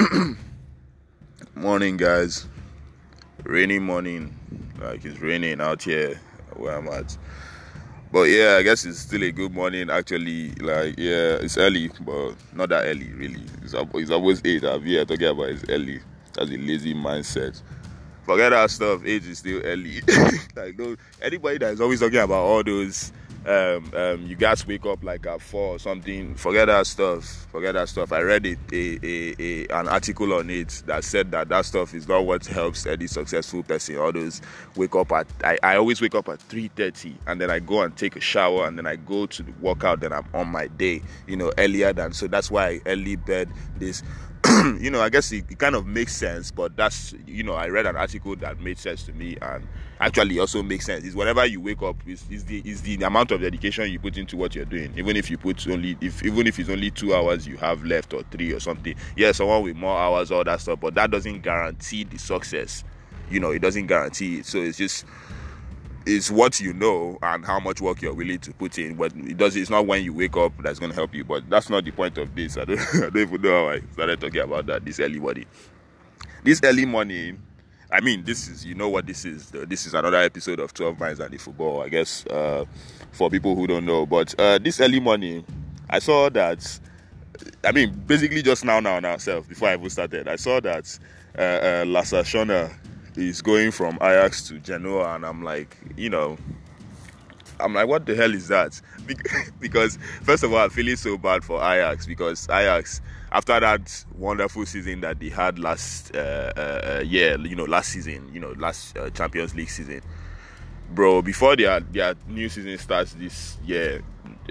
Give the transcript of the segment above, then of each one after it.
morning, guys. Rainy morning. Like it's raining out here where I'm at. But yeah, I guess it's still a good morning. Actually, like yeah, it's early, but not that early really. It's, it's almost eight. I'm here talking about it's early. That's a lazy mindset. Forget that stuff. Age is still early. like no, anybody that is always talking about all those um, um, you guys wake up like at four or something. Forget that stuff. Forget that stuff. I read it, a, a, a, an article on it that said that that stuff is not what helps any successful person. Those wake up at I, I always wake up at three thirty and then I go and take a shower and then I go to the workout. Then I'm on my day. You know earlier than so. That's why early bed this you know, I guess it, it, kind of makes sense, but that's, you know, I read an article that made sense to me and actually also makes sense. Is whenever you wake up, is, the is the amount of dedication you put into what you're doing. Even if you put only, if even if it's only two hours you have left or three or something. Yeah, someone with more hours, all that stuff, but that doesn't guarantee the success. You know, it doesn't guarantee it. So it's just is what you know and how much work you're willing to put in. But it does. It's not when you wake up that's going to help you. But that's not the point of this. I don't, I don't even know how I started talking about that this early morning. This early morning. I mean, this is you know what this is. This is another episode of 12 Minds and the Football. I guess uh, for people who don't know. But uh, this early morning, I saw that. I mean, basically just now, now, now, self. Before I even started, I saw that uh, uh, Is going from Ajax to Genoa, and I'm like, you know, I'm like, what the hell is that? because first of all, I'm feeling so bad for Ajax because Ajax, after that wonderful season that they had last uh, uh, year, you know, last season, you know, last uh, Champions League season, bro, before their their new season starts this year,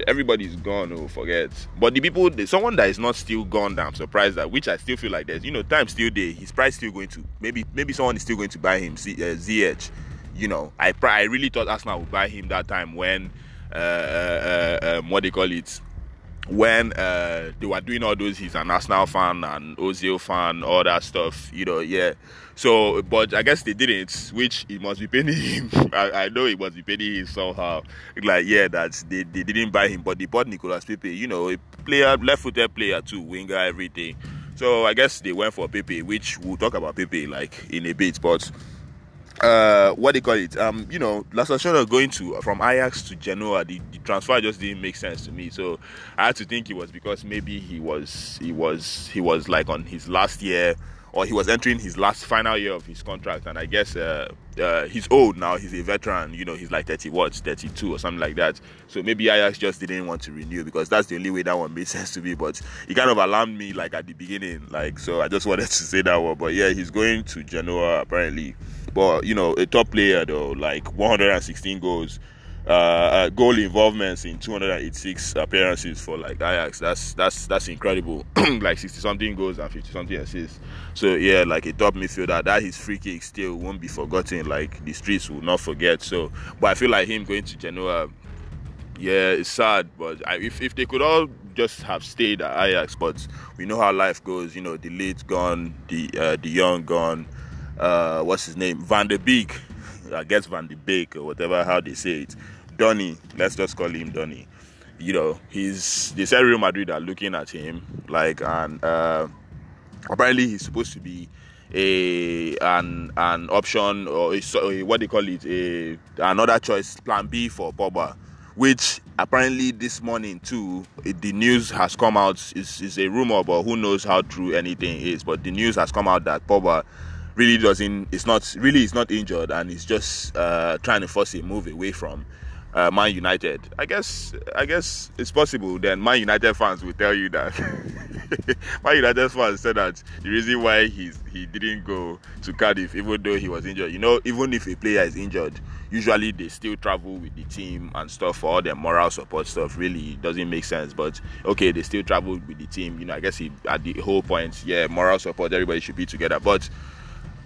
everybody's gone. Oh, forget. But the people, someone that is not still gone, that I'm surprised that, which I still feel like there's, you know, time still there. His price still going to maybe maybe someone is still going to buy him. Z, uh, ZH, you know, I I really thought Arsenal would buy him that time when uh, uh, uh, um, what they call it when uh, they were doing all those, he's an Arsenal fan and Ozil fan, all that stuff, you know, yeah. So, but I guess they didn't, which it must be paying him. I, I, know it must be paying him somehow. Like, yeah, that they, they didn't buy him, but they bought Nicolas Pepe, you know, a player, left-footed player too, winger, everything. So I guess they went for Pepe, which we'll talk about Pepe like in a bit, but uh, what do you call it? Um, you know, Lasse Schöne going to from Ajax to Genoa, the, the transfer just didn't make sense to me. So I had to think it was because maybe he was he was he was like on his last year or he was entering his last final year of his contract. And i guess uh, uh, he's old now. He's a veteran. You know he's like 30 what 32 or something like that. So maybe ajax just didn't want to renew because that's the only way that one made sense to me. But he kind of alarmed me like at the beginning. Like so i just wanted to say that one. But yeah he's going to genoa apparently but you know, a top player though, like 116 goals, uh, uh, goal involvements in 286 appearances for like Ajax. That's that's that's incredible. like 60 something goals and 50 something assists. So yeah, like a top midfielder. That his free kick still won't be forgotten. Like the streets will not forget. So, but I feel like him going to Genoa. Yeah, it's sad, but I, if if they could all just have stayed at Ajax, but we know how life goes. You know, the late gone, the uh, the young gone uh, what's his name, Van de Beek, I guess Van de Beek or whatever how they say it, Donny, let's just call him Donny. You know, he's they said Real Madrid are looking at him like, and uh, apparently he's supposed to be a an an option or a, what they call it? A another choice plan B for Pogba which apparently this morning too the news has come out is is a rumor but who knows how true anything is. But the news has come out that Pogba really doesn't it's not really is not injured and he's just uh, trying to force a move away from uh, Man United. I guess I guess it's possible. Then Man United fans will tell you that Man United fans said that the reason why he's he didn't go to Cardiff even though he was injured. You know, even if a player is injured, usually they still travel with the team and stuff for all their moral support stuff. Really doesn't make sense. But okay, they still travel with the team. You know, I guess he, at the whole point, yeah, moral support. Everybody should be together. But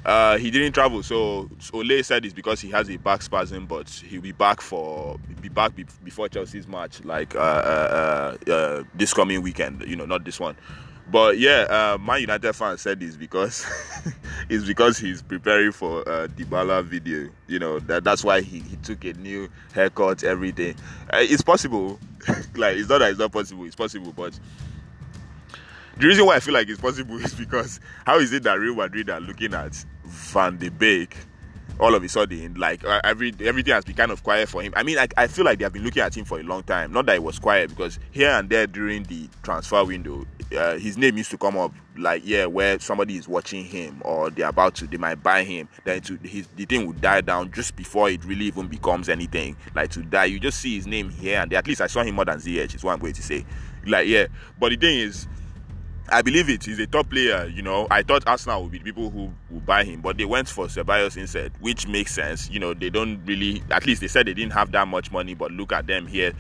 uh, he didn't travel, so Ole said it's because he has a back spasm, but he'll be back for be back be, before Chelsea's match, like uh, uh, uh, uh, this coming weekend. You know, not this one. But yeah, uh, United fan said this because it's because he's preparing for uh, Dybala video. You know that that's why he, he took a new haircut every day. Uh, it's possible, like it's not that it's not possible. It's possible, but the reason why I feel like it's possible is because how is it that Real Madrid are looking at Van de Beek all of a sudden, like uh, every everything has been kind of quiet for him. I mean, I, I feel like they have been looking at him for a long time. Not that it was quiet because here and there during the transfer window, uh, his name used to come up. Like yeah, where somebody is watching him or they're about to, they might buy him. Then to his the thing would die down just before it really even becomes anything. Like to die, you just see his name here and there. At least I saw him more than ZH. Is what I'm going to say. Like yeah, but the thing is I believe it. He's a top player. You know, I thought Arsenal would be the people who would buy him, but they went for Ceballos instead, which makes sense. You know, they don't really. At least they said they didn't have that much money, but look at them here.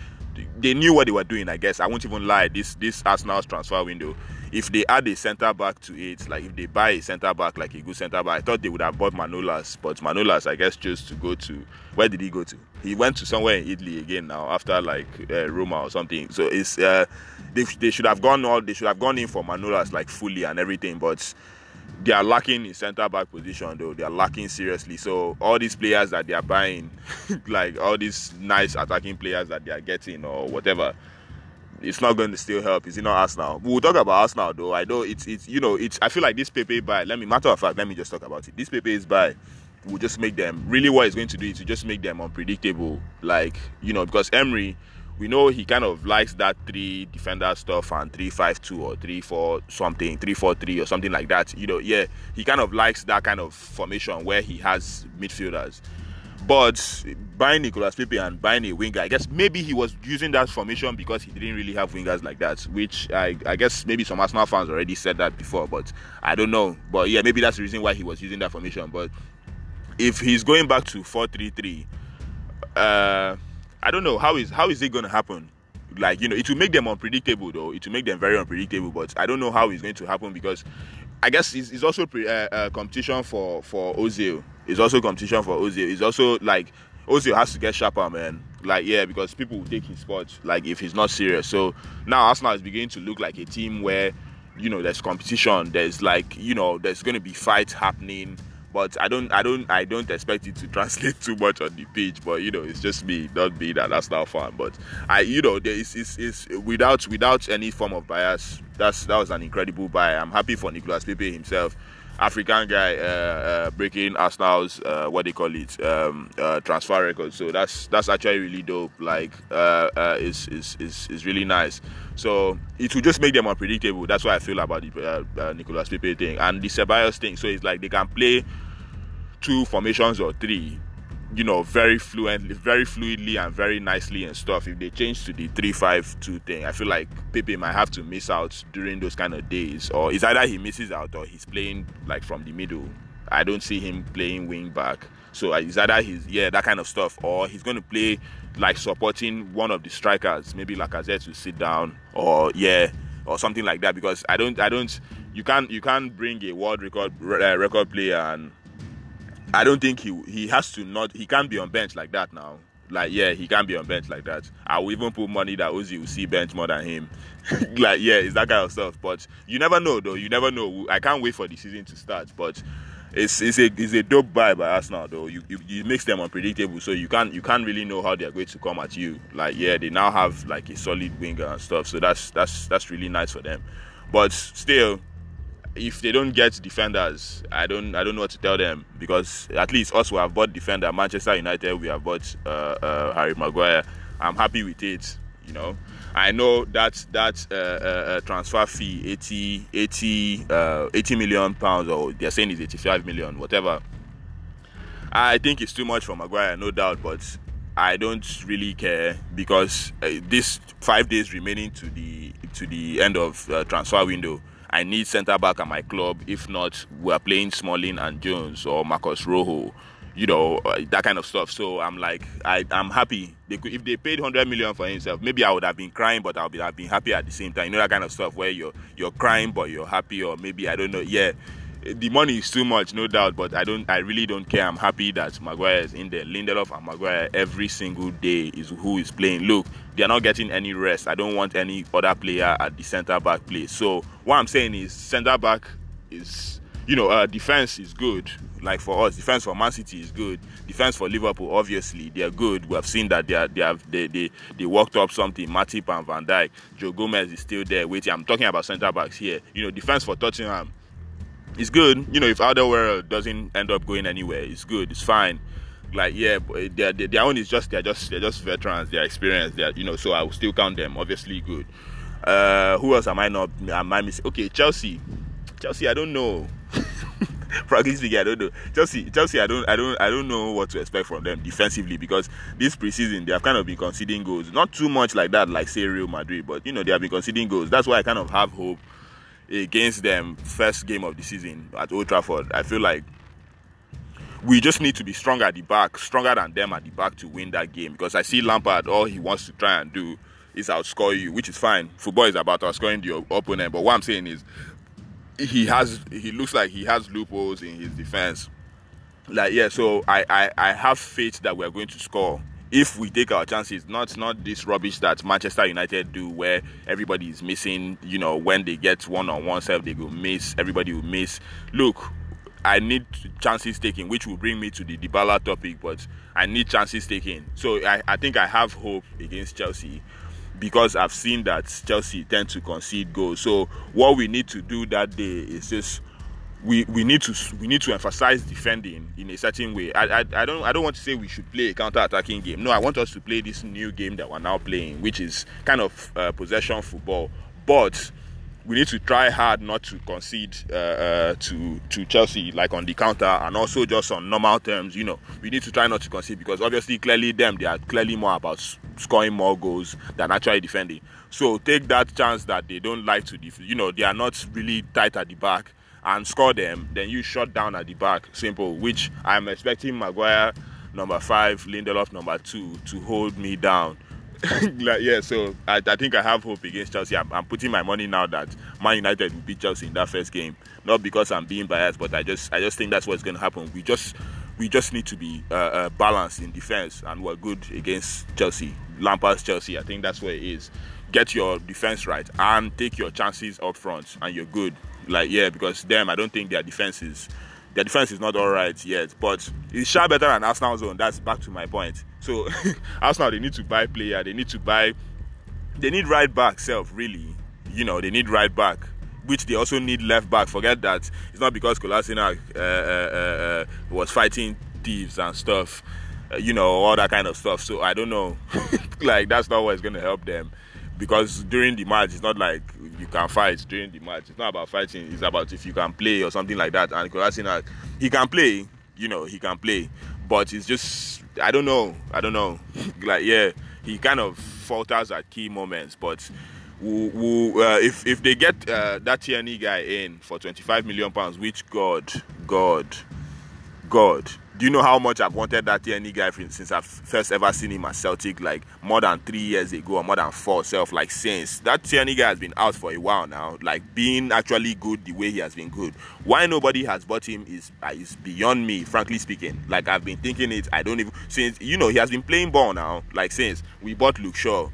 They knew what they were doing. I guess I won't even lie. This this Arsenal's transfer window, if they add a centre back to it, like if they buy a centre back, like a good centre back, I thought they would have bought Manolas, but Manolas, I guess, chose to go to where did he go to? He went to somewhere in Italy again now after like uh, Roma or something. So it's. Uh, they, they should have gone all they should have gone in for Manolas like fully and everything, but they are lacking in centre back position though. They are lacking seriously. So all these players that they are buying, like all these nice attacking players that they are getting or whatever, it's not going to still help. Is it not Arsenal? We'll talk about Arsenal though. I know it's it's you know it's I feel like this Pepe buy. Let me matter of fact, let me just talk about it. This Pepe is buy will just make them really what it's going to do is to just make them unpredictable. Like you know because Emery we know he kind of likes that three defender stuff and three five two or three four something, three four three or something like that. You know, yeah, he kind of likes that kind of formation where he has midfielders. But buying Nicolas Pepe and buying a winger, I guess maybe he was using that formation because he didn't really have wingers like that. Which I, I guess maybe some Arsenal fans already said that before, but I don't know. But yeah, maybe that's the reason why he was using that formation. But if he's going back to four three three, uh I don't know how is how is it going to happen. Like you know, it will make them unpredictable though. It will make them very unpredictable. But I don't know how it's going to happen because I guess it's, it's also pre, uh, uh, competition for for Ozil. It's also competition for Ozil. It's also like Ozil has to get sharper, man. Like yeah, because people will take his spot. Like if he's not serious. So now Arsenal is beginning to look like a team where you know there's competition. There's like you know there's going to be fights happening but I don't, I don't, I don't expect it to translate too much on the page. But you know, it's just me, not being an Arsenal fan. But I, you know, there is, is, is without, without any form of bias. That's that was an incredible buy. I'm happy for Nicolas Pepe himself. African guy uh, uh, breaking Arsenal's uh, what they call it um, uh, transfer record. So that's that's actually really dope. Like uh, uh, is is is is really nice. So it will just make them unpredictable. That's what I feel about the Nicolas Pepe thing and the Ceballos thing. So it's like they can play two formations or three you know very fluently very fluidly and very nicely and stuff if they change to the 3-5-2 thing i feel like pepe might have to miss out during those kind of days. Or it's either he misses out or he's playing like from the middle. I don't see him playing wing back. So it's either he's yeah that kind of stuff or he's going to play like supporting one of the strikers maybe Lacazette to sit down or yeah or something like that. Because i don't i don't you can't you can't bring a world record uh, record player and I don't think he he has to not he can't be on bench like that now. Like yeah, he can't be on bench like that. I will even put money that Ozil will see bench more than him. like yeah, it's that kind of stuff. But you never know though. You never know. I can't wait for the season to start. But it's it's a it's a dope buy by Arsenal though. You, you it makes them unpredictable, so you can't you can't really know how they're going to come at you. Like yeah, they now have like a solid winger and stuff. So that's that's that's really nice for them. But still, if they don't get defenders, I don't I don't know what to tell them because at least us we have bought defender. Manchester United we have bought uh, uh, Harry Maguire. I'm happy with it. You know, I know that that uh, uh, uh transfer fee 80 80 uh, 80 million pounds or they're saying is 85 million whatever. I think it's too much for Maguire, no doubt, but I don't really care because this five days remaining to the to the end of transfer window I need centre back at my club. If not, we are playing Smalling and Jones or Marcos Rojo, you know, uh, that kind of stuff. So I'm like, I, I'm happy. They could, if they paid 100 million for himself, maybe I would have been crying, but I'll be, I've been happy at the same time. You know that kind of stuff where you're you're crying but you're happy, or maybe I don't know. Yeah, the money is too much, no doubt, but I don't. I really don't care. I'm happy that Maguire is in there. Lindelof and Maguire every single day is who is playing. Look, they are not getting any rest. I don't want any other player at the centre back place. So what I'm saying is, centre back is, you know, uh, defense is good. Like for us, defense for Man City is good. Defense for Liverpool, obviously, they're good. We have seen that they are, they have they they, they worked up something. Matip and Van Dijk. Joe Gomez is still there waiting. I'm talking about centre backs here. You know, defense for Tottenham is good. You know, if Alderweireld doesn't end up going anywhere, it's good. It's fine. Like yeah, their, their their own is just they're just they're just veterans. They're experienced. They're you know, so I will still count them. Obviously, good. Uh, who else am I not? Am I missing? Okay, Chelsea. Chelsea, I don't know. Frankly speaking, I don't know. Chelsea, Chelsea, I don't, I don't, I don't know what to expect from them defensively because this preseason they have kind of been conceding goals. Not too much like that, like say Real Madrid, but you know they have been conceding goals. That's why I kind of have hope against them first game of the season at Old Trafford. I feel like we just need to be stronger at the back, stronger than them at the back to win that game. Because I see Lampard, all he wants to try and do is outscore you, which is fine. Football is about outscoring the opponent. But what I'm saying is, he has, he looks like he has loopholes in his defense. Like yeah, so I I, I have faith that we are going to score if we take our chances, not not this rubbish that Manchester United do, where everybody is missing. You know, when they get one on one self, they go miss. Everybody will miss. Look, I need chances taken, which will bring me to the Dybala topic, but I need chances taken. So I, I think I have hope against Chelsea because I've seen that Chelsea tend to concede goals. So what we need to do that day is just we, we need to we need to emphasize defending in a certain way. I, I, I don't I don't want to say we should play a counter-attacking game. No, I want us to play this new game that we're now playing, which is kind of uh, possession football. But we need to try hard not to concede uh, uh, to to Chelsea like on the counter and also just on normal terms. You know, we need to try not to concede because obviously, clearly, them they are clearly more about scoring more goals than actually defending. So take that chance that they don't like to def- You know, they are not really tight at the back and score them. Then you shut down at the back. Simple. Which I'm expecting Maguire number five, Lindelof number two to hold me down like, yeah, so I, I, think I have hope against Chelsea. I'm, I'm, putting my money now that Man United will beat Chelsea in that first game. Not because I'm being biased, but I just I just think that's what's going to happen. We just we just need to be uh, uh, balanced in defense, and we're good against Chelsea. Lampard's Chelsea, I think that's where it is. Get your defense right and take your chances up front, and you're good. Like yeah, because them, I don't think their defense is their defense is not all right yet, but it's sure better than Arsenal's own. That's back to my point. So Arsenal they need to buy player, they need to buy, they need right back self really. You know they need right back, which they also need left back. Forget that it's not because Kolasinac uh, uh, uh, was fighting thieves and stuff, uh, you know all that kind of stuff. So I don't know, like that's not what's going to help them because during the match it's not like you can fight during the match. It's not about fighting. It's about if you can play or something like that. And Kolasinac, he can play. You know, he can play, but it's just I don't know. I don't know. like yeah, he kind of falters at key moments, but. We'll, we'll, uh, if if they get uh, that Tierney guy in for 25 million pounds, which God, God, God, you know how much I've wanted that Tierney guy since I've first ever seen him at Celtic, like more than three years ago or more than four self, like since that Tierney guy has been out for a while now, like being actually good the way he has been good. Why nobody has bought him is uh, is beyond me, frankly speaking. Like I've been thinking it, I don't even since you know he has been playing ball now, like since we bought Luke Shaw.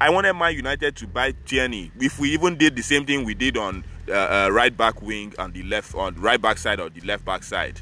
I wanted Man United to buy Tierney. If we even did the same thing we did on uh, uh, right back wing on the left on right back side or the left back side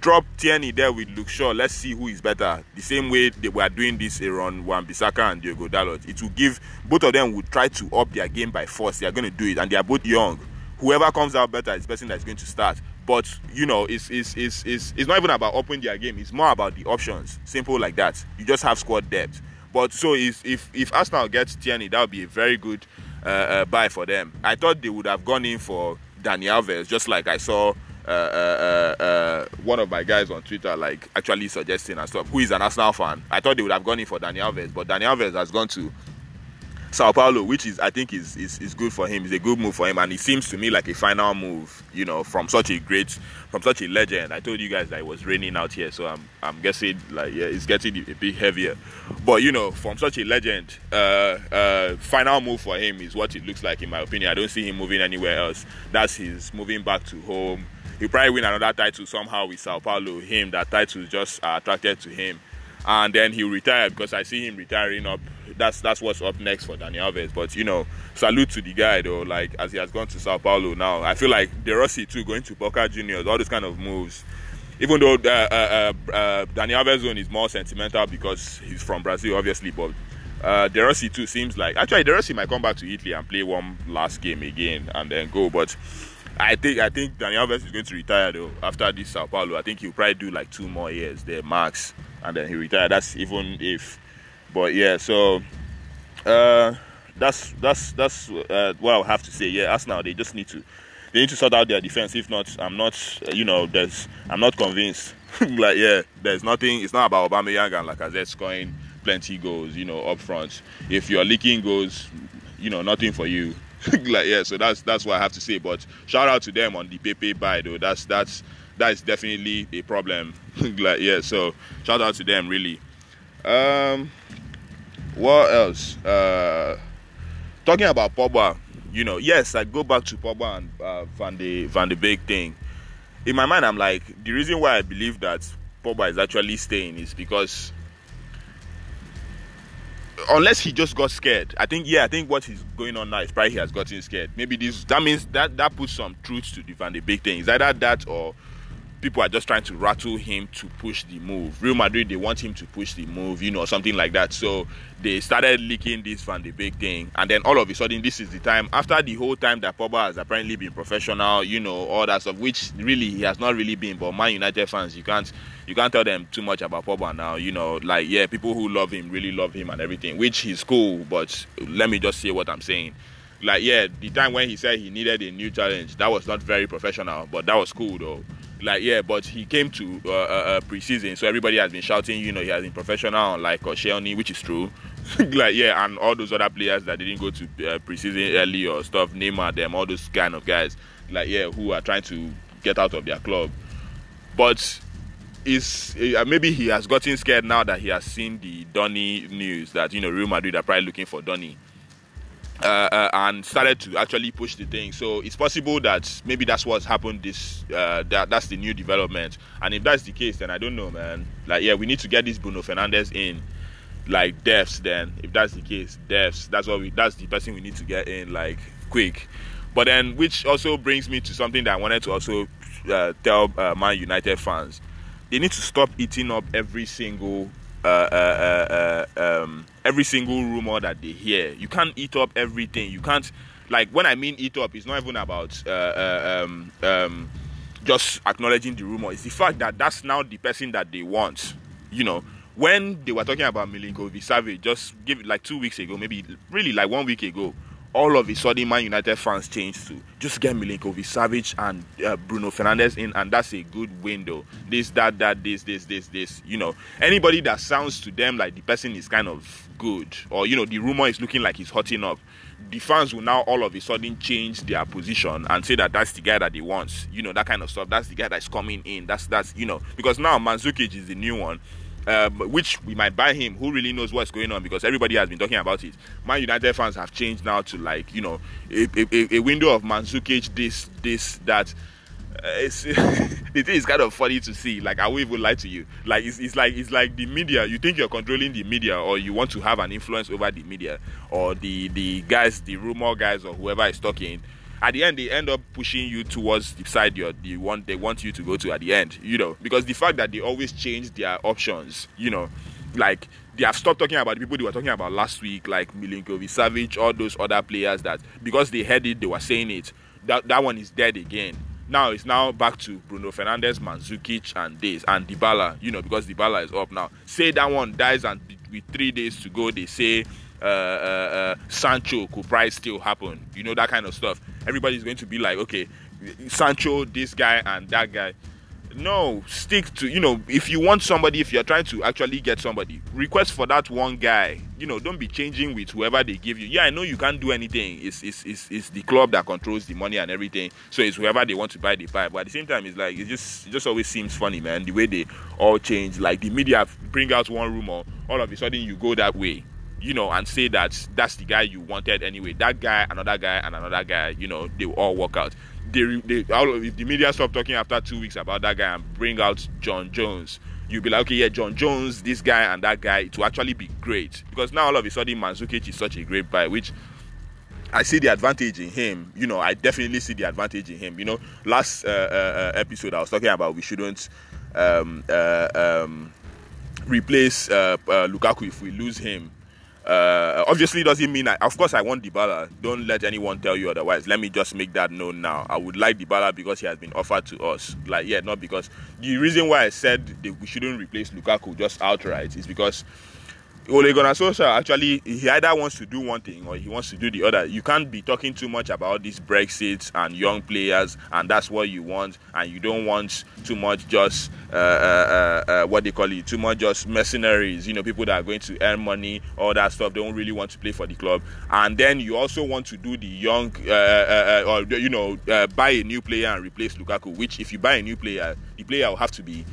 drop Tierney there with Luke Shaw. Let's see who is better. The same way they were doing this around Wan-Bissaka and Diego Dalot. It will give both of them would try to up their game by force. They are going to do it, and they are both young. Whoever comes out better is the person that's going to start. But you know, it's it's, it's, it's, it's not even about upping their game. It's more about the options. Simple like that. You just have squad depth. But so if if, if Arsenal gets Tierney, that would be a very good uh, uh, buy for them. I thought they would have gone in for Dani Alves, just like I saw uh, uh, uh, uh, one of my guys on Twitter like actually suggesting and stuff, who is an Arsenal fan. I thought they would have gone in for Dani Alves, but Dani Alves has gone to Sao Paulo, which is I think is, is is good for him. It's a good move for him, and it seems to me like a final move. You know, from such a great, from such a legend. I told you guys that it was raining out here, so I'm I'm guessing like yeah, it's getting a bit heavier. But you know, from such a legend, uh, uh, final move for him is what it looks like in my opinion. I don't see him moving anywhere else. That's his moving back to home he'll probably win another title somehow with Sao Paulo. Him, that title just uh, attracted to him. And then he'll retire because I see him retiring up that's that's what's up next for Dani Alves. But you know, salute to the guy though. Like as he has gone to Sao Paulo now, I feel like De Rossi too going to Boca Juniors, all those kind of moves. Even though uh, uh, uh, uh Alves is more sentimental because he's from Brazil, obviously, but uh, De Rossi too seems like actually De Rossi might come back to Italy and play one last game again and then go. But I think I think Dani Alves is going to retire though after this Sao Paulo. I think he'll probably do like two more years there max, and then he retire. That's even if. But yeah, so uh, that's that's that's uh, what I have to say. Yeah, Arsenal they just need to they need to sort out their defense. If not, I'm not you know there's I'm not convinced. like yeah, there's nothing. It's not about Aubameyang and Lacazette scoring plenty goals. You know up front. If you're leaking goals, you know nothing for you. like yeah, so that's that's what I have to say. But shout out to them on the Pepe buy though. That's that's that is definitely a problem. like yeah, so shout out to them really. Um, what else? Uh, talking about Pogba, you know, yes, I go back to Pogba and uh, Van de Van de Beek thing. In my mind, I'm like the reason why I believe that Pogba is actually staying is because unless he just got scared. I think yeah, I think what is going on now is probably he has gotten scared. Maybe this that means that that puts some truth to the Van de Beek thing. Is either that or people are just trying to rattle him to push the move. Real Madrid, they want him to push the move, you know, something like that. So they started leaking this Van de Beek thing, and then all of a sudden, this is the time after the whole time that Pogba has apparently been professional, you know, all that stuff, which really he has not really been. But Man United fans, you can't you can't tell them too much about Pogba now. You know, like yeah, people who love him really love him and everything, which is cool. But let me just say what I'm saying like yeah the time when he said he needed a new challenge that was not very professional but that was cool though like yeah, but he came to uh, uh, uh, preseason, so everybody has been shouting, you know, he has been professional, like Koscielny, which is true. like yeah, and all those other players that didn't go to uh, preseason early or stuff, Neymar, them, all those kind of guys, like yeah, who are trying to get out of their club. But is uh, maybe he has gotten scared now that he has seen the Donny news that you know Real Madrid are probably looking for Donny uh, uh, and started to actually push the thing. So it's possible that maybe that's what's happened. This uh, that that's the new development. And if that's the case, then I don't know, man. Like, yeah, we need to get this Bruno Fernandes in, like deaths. Then, if that's the case, deaths. That's what we. That's the person we need to get in, like quick. But then, which also brings me to something that I wanted to also uh, tell uh, Man United fans. They need to stop eating up every single uh, uh, uh, um, every single rumor that they hear. You can't eat up everything. You can't like when I mean eat up, it's not even about um, um, just acknowledging the rumor. It's the fact that that's now the person that they want. You know, when they were talking about Milinkovic Savic, just give it like two weeks ago, maybe really like one week ago, all of a sudden Man United fans changed to just get Milinkovic Savic and uh, Bruno Fernandes in, and that's a good window. This, that, that, this, this, this, this. You know, anybody that sounds to them like the person is kind of good, or you know, the rumor is looking like he's hotting up. The fans will now all of a sudden change their position and say that that's the guy that they want. You know, that kind of stuff. That's the guy that's coming in. That's that's you know, because now Mandzukic is the new one um, which we might buy him. Who really knows what's going on? Because everybody has been talking about it. Man United fans have changed now to like you know a, a, a window of Mandzukic, this, this, that. Uh, it's, thing is kind of funny to see. Like I will even lie to you. Like it's, it's like it's like the media. You think you're controlling the media, or you want to have an influence over the media, or the the guys, the rumor guys, or whoever is talking at the end they end up pushing you towards the side the one they want you to go to at the end you know because the fact that they always change their options you know like they have stopped talking about the people they were talking about last week like Milinkovic Savic all those other players that because they heard it they were saying it that that one is dead again now it's now back to Bruno Fernandes, Mandzukic, and this and Dybala. You know because Dybala is up now. Say that one dies and with three days to go, they say uh, uh, uh, Sancho could probably still happen. You know that kind of stuff. Everybody's going to be like, okay, Sancho, this guy and that guy. No, stick to you know. If you want somebody, if you're trying to actually get somebody, request for that one guy. You know, don't be changing with whoever they give you. Yeah, I know you can't do anything. It's it's it's, it's the club that controls the money and everything. So it's whoever they want to buy, the buy. But at the same time, it's like it just it just always seems funny, man. The way they all change. Like the media bring out one rumor, all of a sudden you go that way you know, and say that that's the guy you wanted anyway. That guy, another guy, and another guy, you know, they will all work out. They, they, all, if the media stop talking after two weeks about that guy and bring out John Jones, you'll be like, okay, yeah, John Jones, this guy and that guy, it will actually be great. Because now all of a sudden Mandzukic is such a great buy, which I see the advantage in him. You know, I definitely see the advantage in him. You know, last uh, uh, uh episode I was talking about we shouldn't um, uh, um, replace uh, uh, Lukaku if we lose him. Uh, obviously, doesn't mean I, of course I want Dybala. Don't let anyone tell you otherwise. Let me just make that known now. I would like Dybala because he has been offered to us. Like, yeah, not because the reason why I said we shouldn't replace Lukaku just outright is because Ole Gunnar Solskjaer actually he either wants to do one thing or he wants to do the other. You can't be talking too much about these Brexit and young players, and that's what you want, and you don't want too much just uh, uh, uh, uh what they call it, too much just mercenaries. You know, people that are going to earn money, all that stuff. They don't really want to play for the club, and then you also want to do the young, uh, uh, or you know, buy a new player and replace Lukaku. Which, if you buy a new player, the player will have to be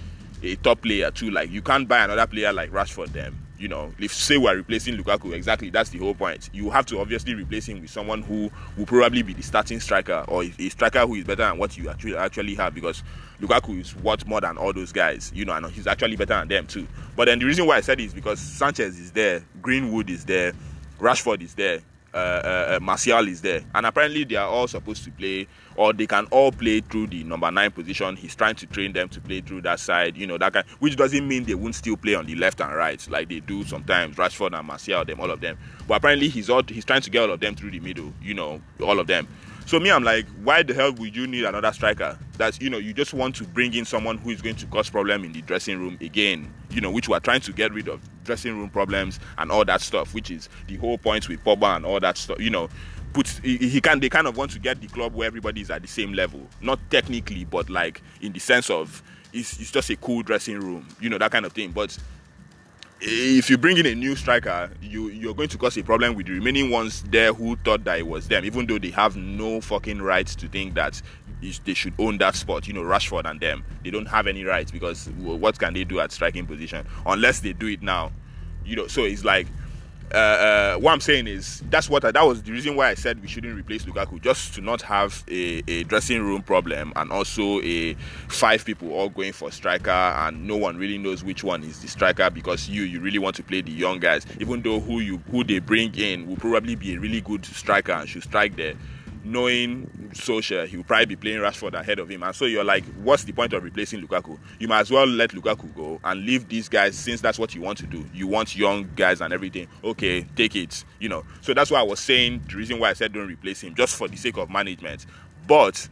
a top player too. Like you can't buy another player like Rashford them you know, if say we're replacing Lukaku, exactly that's the whole point. You have to obviously replace him with someone who will probably be the starting striker or a striker who is better than what you actually actually have because Lukaku is worth more than all those guys, you know, and he's actually better than them too. But then the reason why I said it is because Sanchez is there, Greenwood is there, Rashford is there, uh, uh, uh, Martial is there, and apparently they are all supposed to play, or they can all play through the number nine position. He's trying to train them to play through that side, you know, that kind. Which doesn't mean they won't still play on the left and right like they do sometimes. Rashford and Martial, them, all of them. But apparently he's all he's trying to get all of them through the middle, you know, all of them. So me, I'm like, why the hell would you need another striker? That's you know, you just want to bring in someone who is going to cause problem in the dressing room again. You know, which we're trying to get rid of dressing room problems and all that stuff, which is the whole point with Pogba and all that stuff. You know, put he, he can they kind of want to get the club where everybody is at the same level, not technically, but like in the sense of it's, it's just a cool dressing room, you know, that kind of thing. But if you bring in a new striker, you you're going to cause a problem with the remaining ones there who thought that it was them, even though they have no fucking rights to think that they should own that spot. You know, Rashford and them, they don't have any rights because what can they do at striking position unless they do it now? You know, so it's like uh, uh, what I'm saying is that's what I, that was the reason why I said we shouldn't replace Lukaku, just to not have a, a, dressing room problem and also a five people all going for striker and no one really knows which one is the striker because you you really want to play the young guys, even though who you who they bring in will probably be a really good striker and should strike there knowing Solskjaer, he will probably be playing Rashford ahead of him. And so you're like, what's the point of replacing Lukaku? You might as well let Lukaku go and leave these guys since that's what you want to do. You want young guys and everything. Okay, take it. You know. So that's why I was saying the reason why I said don't replace him, just for the sake of management. But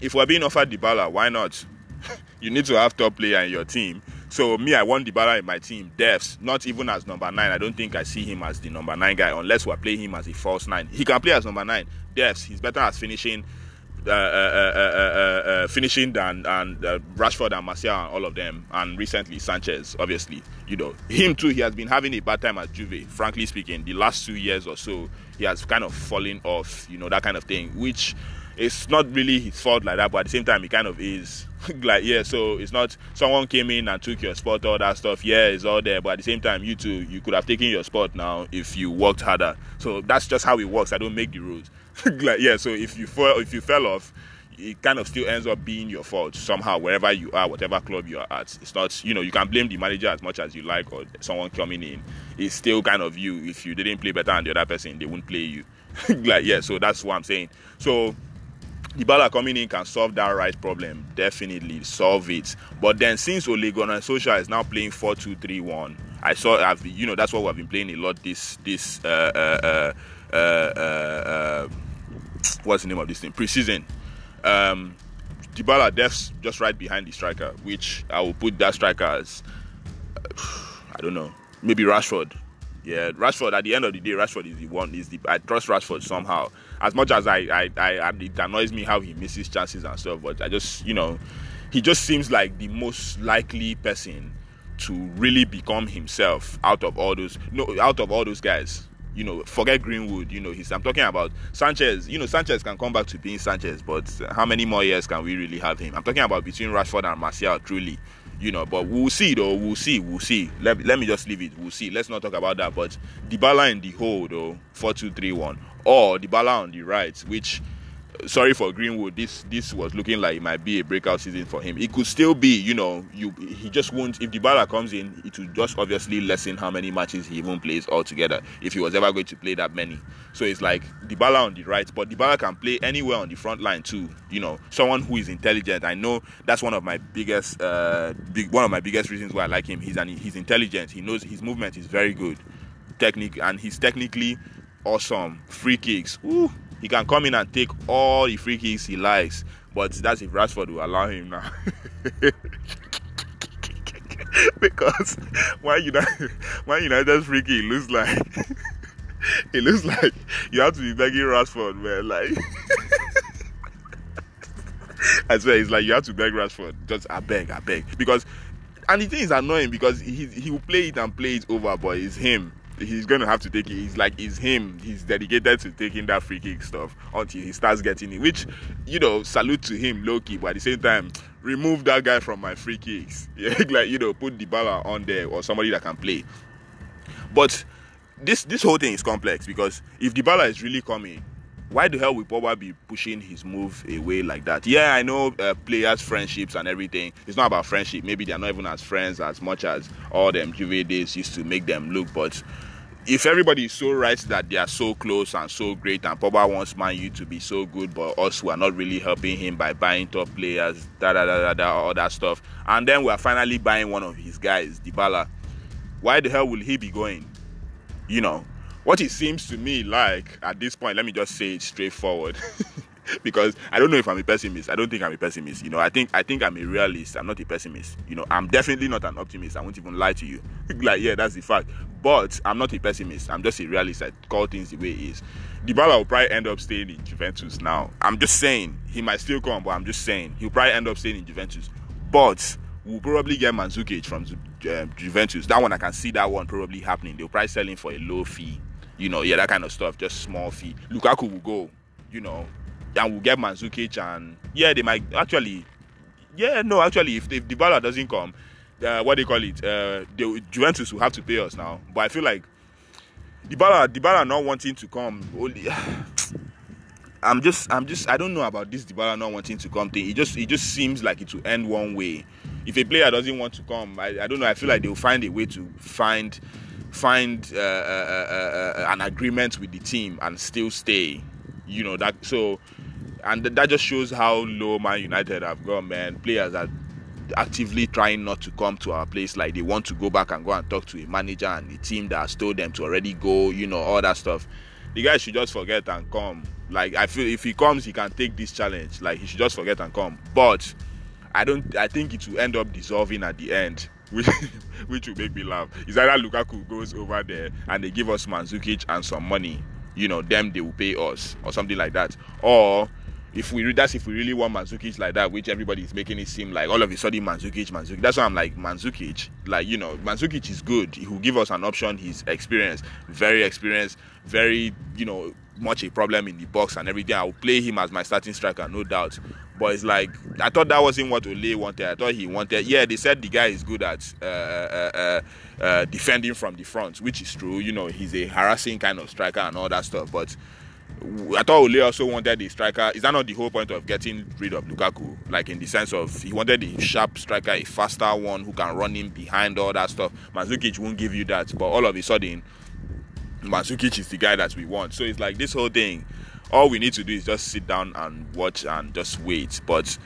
if we're being offered Dybala, why not? you need to have top player in your team. So me, I want Dybala in my team. Devs, not even as number nine. I don't think I see him as the number nine guy unless we're playing him as a false nine. He can play as number nine. Devs, he's better as finishing. Uh, uh, uh, finishing than and Rashford and Martial and all of them, and recently Sanchez, obviously, you know him too. He has been having a bad time at Juve. Frankly speaking, the last two years or so, he has kind of fallen off, you know that kind of thing, which it's not really his fault like that, but at the same time, he kind of is. like, yeah, so it's not someone came in and took your spot, all that stuff. Yeah, it's all there, but at the same time, you too, you could have taken your spot now if you worked harder. So that's just how it works. I don't make the rules. like, yeah, so if you fall, if you fell off, it kind of still ends up being your fault somehow wherever you are whatever club you are at it's not you know you can blame the manager as much as you like or someone coming in it's still kind of you if you didn't play better than the other person they won't play you like yeah so that's what i'm saying so Dybala coming in can solve that right problem, definitely solve it. But then since Ole Gunnar Solskjaer is now playing 4-2-3-1, I saw, I've, you know, that's what we've been playing a lot this, this, uh, uh, uh, uh, uh what's the name of this thing? Preseason. Um, Dybala Def's just right behind the striker, which I will put that striker as, I don't know, maybe Rashford yeah, Rashford. At the end of the day, Rashford is the one. Is the I trust Rashford somehow. As much as I, I, I, it annoys me how he misses chances and stuff, but I just, you know, he just seems like the most likely person to really become himself out of all those, no, out of all those guys. You know, forget Greenwood. You know, he's. I'm talking about Sanchez. You know, Sanchez can come back to being Sanchez, but how many more years can we really have him? I'm talking about between Rashford and Martial. Truly, you know. But we'll see, though. We'll see. We'll see. Let, let me just leave it. We'll see. Let's not talk about that. But Dybala in the hole, though, four two three one, or Dybala on the right, which sorry for Greenwood. This this was looking like it might be a breakout season for him. It could still be, you know, you he just won't. If Dybala comes in, it will just obviously lessen how many matches he even plays altogether. If he was ever going to play that many, so it's like Dybala on the right, but Dybala can play anywhere on the front line too. You know, someone who is intelligent. I know that's one of my biggest, uh, big one of my biggest reasons why I like him. He's an he's intelligent. He knows his movement is very good, technique, and he's technically awesome. Free kicks, Ooh, he can come in and take all the free kicks he likes. But that's if Rashford will allow him now. because why United, why United's free kick looks like it looks like you have to be begging Rashford, man. Like I swear, it's like you have to beg Rashford. Just I beg, I beg. Because and the thing is annoying because he he will play it and play it over, but it's him he's going to have to take it. He's like, it's him. He's dedicated to taking that free kick stuff until he starts getting it, which, you know, salute to him, low key, but at the same time, remove that guy from my free kicks. Like, you know, put Dybala on there or somebody that can play. But this this whole thing is complex because if Dybala is really coming, why the hell would Pogba be pushing his move away like that? Yeah, I know uh, players' friendships and everything. It's not about friendship. Maybe they're not even as friends as much as all them Juve days used to make them look. But if everybody is so right that they are so close and so great, and Pogba wants Man U to be so good, but us who are not really helping him by buying top players, da da da da da, all that stuff, and then we are finally buying one of his guys, Dybala. Why the hell will he be going? You know, what it seems to me like at this point, let me just say it straightforward. because I don't know if I'm a pessimist. I don't think I'm a pessimist. You know, I think I think I'm a realist. I'm not a pessimist. You know, I'm definitely not an optimist. I won't even lie to you. like, yeah, that's the fact. But I'm not a pessimist. I'm just a realist. I call things the way it is. Dybala will probably end up staying in Juventus now. I'm just saying he might still come, but I'm just saying he'll probably end up staying in Juventus. But we'll probably get Mandzukic from uh, Juventus. That one I can see that one probably happening. They'll probably sell him for a low fee you know, yeah, that kind of stuff, just small fee. Lukaku will go, you know, and we'll get Mandzukic and yeah, they might actually, yeah, no, actually, if, if Dybala doesn't come, uh, what they call it, uh, Juventus will have to pay us now. But I feel like Dybala, Dybala not wanting to come, only. I'm just, I'm just, I don't know about this Dybala not wanting to come thing. It just, it just seems like it will end one way. If a player doesn't want to come, I, I don't know. I feel like they'll find a way to find find uh uh, uh, uh, an agreement with the team and still stay. You know that so, and that just shows how low Man United have gone. Man, players are actively trying not to come to our place. Like they want to go back and go and talk to a manager and the team that has told them to already go. You know all that stuff. The guy should just forget and come. Like I feel if he comes, he can take this challenge. Like he should just forget and come. But I don't. I think it will end up dissolving at the end which which will make me laugh. Is either Lukaku goes over there and they give us Mandzukic and some money, you know, them they will pay us or something like that, or if we that's if we really want Mandzukic like that, which everybody is making it seem like all of a sudden Mandzukic, Mandzukic. That's why I'm like Mandzukic, like you know, Mandzukic is good. He will give us an option. He's experienced, very experienced, very you know much a problem in the box and everything. I will play him as my starting striker, no doubt. But it's like I thought that wasn't what Ole wanted. I thought he wanted. Yeah, they said the guy is good at uh, uh, uh, uh, defending from the front, which is true. You know, he's a harassing kind of striker and all that stuff. But I thought Ole also wanted the striker. Is that not the whole point of getting rid of Lukaku? Like in the sense of he wanted a sharp striker, a faster one who can run in behind all that stuff. Mandzukic won't give you that. But all of a sudden, Mandzukic is the guy that we want. So it's like this whole thing all we need to do is just sit down and watch and just wait. But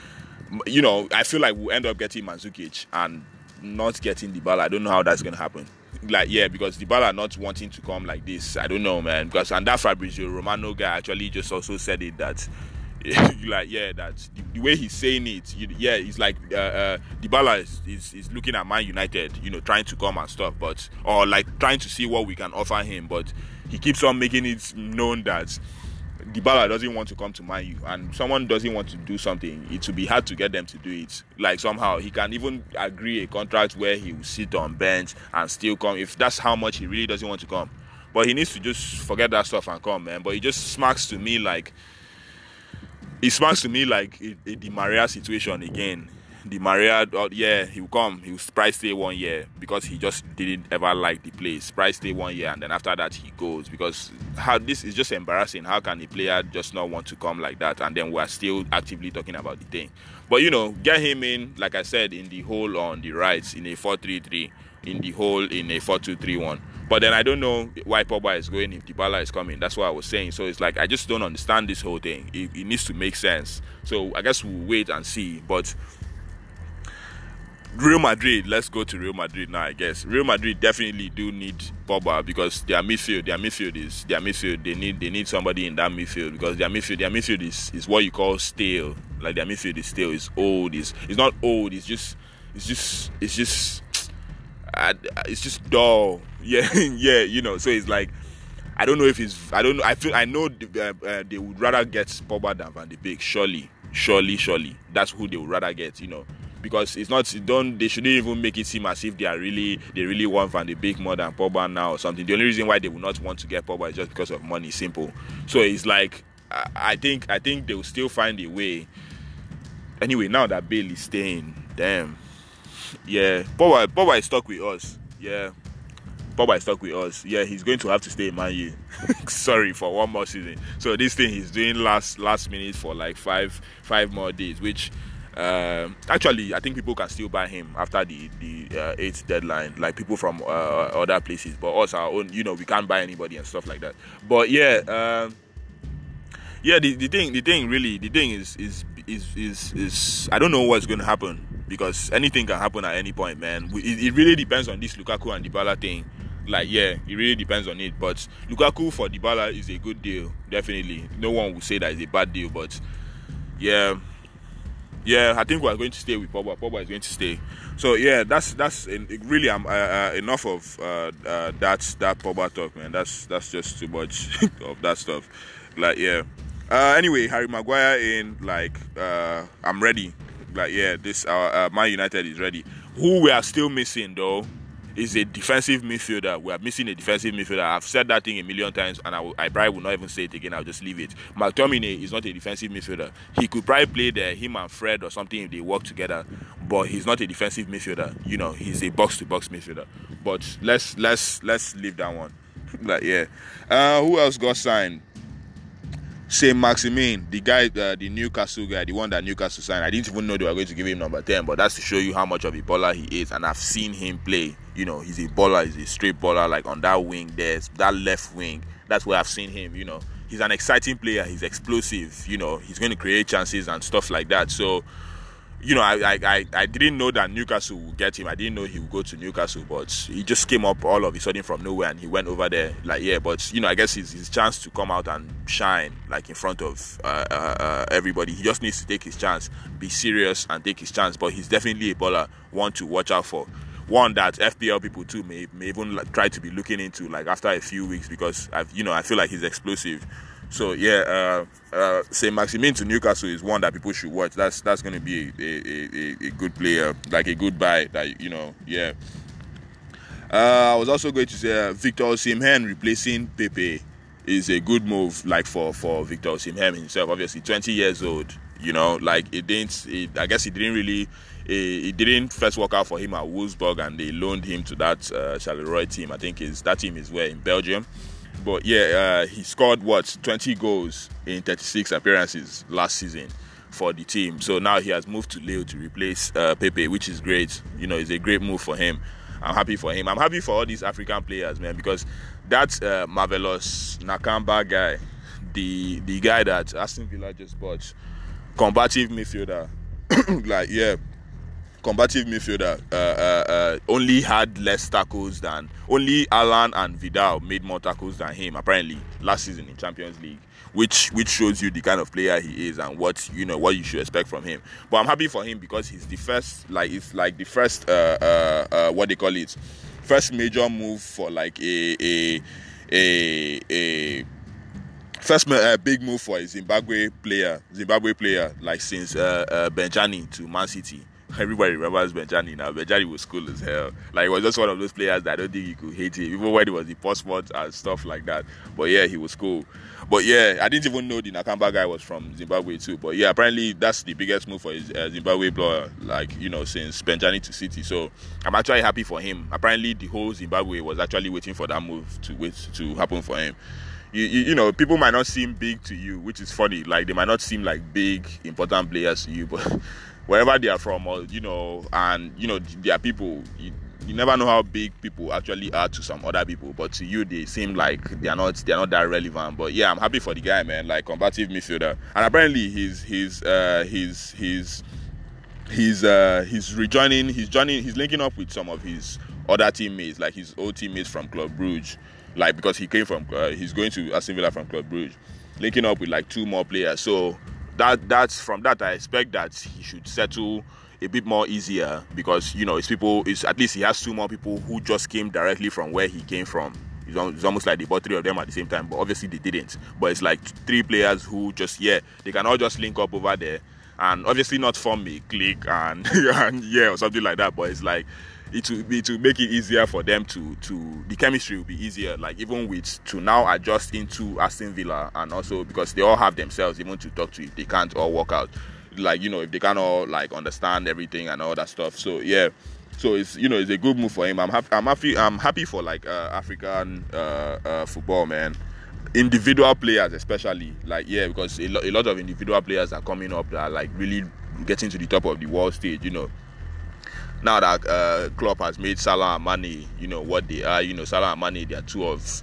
you know, I feel like we'll end up getting Mandzukic and not getting Dybala. I don't know how that's gonna happen. Like yeah, because Dybala are not wanting to come like this. I don't know, man. Because and that Fabrizio Romano guy actually just also said it that like yeah that the, the, way he's saying it you, yeah he's like uh, uh Dybala is, is, is looking at Man United you know trying to come and stuff but or like trying to see what we can offer him but he keeps on making it known that Dybala doesn't want to come to Man U and someone doesn't want to do something, it will be hard to get them to do it. Like somehow he can even agree a contract where he will sit on bench and still come if that's how much he really doesn't want to come. But he needs to just forget that stuff and come, man. But he just smacks to me like it smacks to me like a, a Di Maria situation again. Di Maria, uh, yeah, he will come. He will price stay one year because he just didn't ever like the place. Price stay one year, and then after that he goes because how this is just embarrassing. How can a player just not want to come like that? And then we're still actively talking about the thing. But you know, get him in, like I said, in the hole on the right in a four-three-three, in the hole in a four-two-three-one. But then I don't know why Pogba is going if Dybala is coming. That's what I was saying. So it's like I just don't understand this whole thing. It, it needs to make sense. So I guess we'll wait and see. But Real Madrid, let's go to Real Madrid now. I guess Real Madrid definitely do need Pogba because their midfield, their midfield is their midfield. They need they need somebody in that midfield because their midfield, their midfield is, is what you call stale. Like their midfield is stale. It's old. It's it's not old. It's just it's just it's just it's just dull. Yeah, yeah, you know. So it's like I don't know if it's I don't know. I feel I know uh, uh, they would rather get Pogba than Van de Beek. Surely, surely, surely. That's who they would rather get. You know, because it's not don't they shouldn't even make it seem as if they are really they really want Van de Beek more than Pogba now or something. The only reason why they will not want to get Pogba is just because of money. Simple. So it's like I, I think I think they will still find a way. Anyway, now that Bale is staying, damn yeah, Pogba, Pogba is stuck with us. Yeah, Pogba is stuck with us. Yeah, he's going to have to stay in Man U. Sorry for one more season. So this thing he's doing last last minute for like five five more days, which um, actually I think people can still buy him after the the uh, eighth deadline. Like people from uh, other places, but us our own. You know, we can't buy anybody and stuff like that. But yeah. Um, yeah, the, the thing, the thing, really, the thing is, is, is, is, is, I don't know what's going to happen because anything can happen at any point, man. It, it really depends on this Lukaku and Dybala thing. Like, yeah, it really depends on it. But Lukaku for Dybala is a good deal, definitely. No one will say that it's a bad deal, but yeah, yeah, I think we're going to stay with Pogba. Pogba is going to stay. So yeah, that's that's really um, uh, uh, enough of uh, uh, that that Pogba talk, man. That's that's just too much of that stuff. Like yeah. Uh, anyway, Harry Maguire in like uh, I'm ready like yeah, this uh, uh, Man United is ready. Who we are still missing though is a defensive midfielder. We are missing a defensive midfielder. I've said that thing a million times, and I, will, I probably will not even say it again. I'll just leave it. McTominay is not a defensive midfielder. He could probably play there, him and Fred or something if they work together, but he's not a defensive midfielder. You know, he's a box-to-box midfielder. But let's let's let's leave that one. like yeah, uh, who else got signed? Saint-Maximin, the guy, uh, the Newcastle guy, the one that Newcastle signed, I didn't even know they were going to give him number 10, but that's to show you how much of a baller he is. And I've seen him play. You know, he's a baller, he's a straight baller, like on that wing, there's that left wing. That's where I've seen him, you know. He's an exciting player, he's explosive, you know, he's going to create chances and stuff like that. So, you know, I, I, I didn't know that Newcastle would get him. I didn't know he would go to Newcastle, but he just came up all of a sudden from nowhere and he went over there. Like, yeah, but you know, I guess his, his chance to come out and shine like in front of uh, uh, uh, everybody. He just needs to take his chance, be serious, and take his chance. But he's definitely a baller, one to watch out for. One that FPL people too may, may even like, try to be looking into like after a few weeks because I've you know I feel like he's explosive. So yeah, uh, uh, Saint-Maximin to Newcastle is one that people should watch. That's that's going to be a, a, a, a, good player, like a good buy. That you know, yeah. Uh, I was also going to say uh, Victor Osimhen replacing Pepe is a good move, like for for Victor Osimhen himself. Obviously, 20 years old. You know, like it didn't. It, I guess he didn't really. It, it, didn't first work out for him at Wolfsburg, and they loaned him to that uh, Charleroi team. I think is that team is where in Belgium. But yeah, uh, he scored what 20 goals in 36 appearances last season for the team. So now he has moved to Lille to replace uh, Pepe, which is great. You know, it's a great move for him. I'm happy for him. I'm happy for all these African players, man, because that uh, Marvelous Nakamba guy, the the guy that Aston Villa just bought, combative midfielder, like yeah, combative midfielder uh, uh, uh, only had less tackles than only Allan and Vidal made more tackles than him apparently last season in Champions League which which shows you the kind of player he is and what you know what you should expect from him but I'm happy for him because he's the first like it's like the first uh, uh, uh, what they call it first major move for like a a a, a first uh, big move for a Zimbabwe player, Zimbabwe player, like since uh, uh, Benjani to Man City. Everybody remembers Benjani now. Benjani was cool as hell. Like, he was just one of those players that I don't think you could hate him, even when he was the Portsmouth and stuff like that. But yeah, he was cool. But yeah, I didn't even know the Nakamba guy was from Zimbabwe too. But yeah, apparently that's the biggest move for his uh, Zimbabwe player, like, you know, since Benjani to City. So I'm actually happy for him. Apparently, the whole Zimbabwe was actually waiting for that move to wait to happen for him you, you, you, know people might not seem big to you which is funny like they might not seem like big important players to you but wherever they are from or you know and you know they are people you, you never know how big people actually are to some other people but to you they seem like they are not they are not that relevant. But yeah i'm happy for the guy man. Like combative midfielder. And apparently he's he's uh he's he's he's uh he's rejoining he's joining he's linking up with some of his other teammates like his old teammates from club Brugge. Like because he came from uh, he's going to Aston Villa from Club Brugge, linking up with like two more players. So that that's from that I expect that he should settle a bit more easier because you know it's people it's at least he has two more people who just came directly from where he came from. It's almost like they bought three of them at the same time, but obviously they didn't. But it's like three players who just yeah they can all just link up over there and obviously not form a click and, and yeah or something like that. But it's like it will it will make it easier for them to to the chemistry will be easier like even with to now adjust into Aston Villa and also because they all have themselves even to talk to if they can't all work out. Like you know if they can't all like understand everything and all that stuff. So yeah. So it's you know it's a good move for him. I'm happy I'm happy I'm happy for like uh, African uh, uh, football man. Individual players especially. Like yeah because a, lo- a lot of individual players are coming up that are like really getting to the top of the world stage you know now that uh, Klopp has made Salah and Mane, you know what they are. You know Salah and Mane, they are two of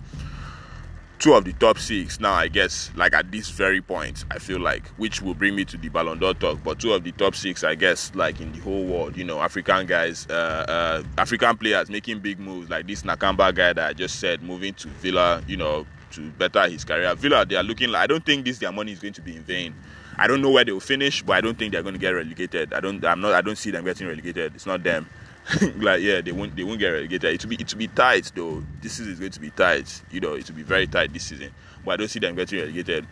two of the top six now. I guess like at this very point, I feel like which will bring me to the Ballon d'Or talk. But two of the top six, I guess, like in the whole world, you know, African guys, uh, uh, African players making big moves like this Nakamba guy that I just said, moving to Villa, you know, to better his career. Villa, they are looking like I don't think this their money is going to be in vain. I don't know where they will finish, but I don't think they're going to get relegated. I don't. I'm not. I don't see them getting relegated. It's not them. like yeah, they won't. They won't get relegated. It will be. It will be tight though. This season is going to be tight. You know, it will be very tight this season. But I don't see them getting relegated.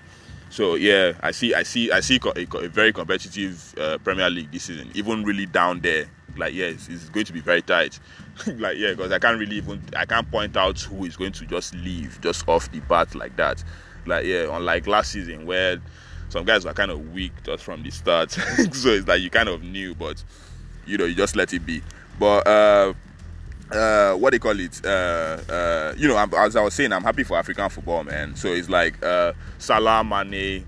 So yeah, I see. I see. I see a, a very competitive uh, Premier League this season. Even really down there. Like yeah, it's, it's going to be very tight. like yeah, because I can't really even. I can't point out who is going to just leave just off the bat like that. Like yeah, unlike last season where some guys were kind of weak just from the start. so it's like you kind of knew, but you know, you just let it be. But uh, uh, what they call it, uh, uh, you know, as I was saying, I'm happy for African football, man. So it's like uh, Salah, Mane,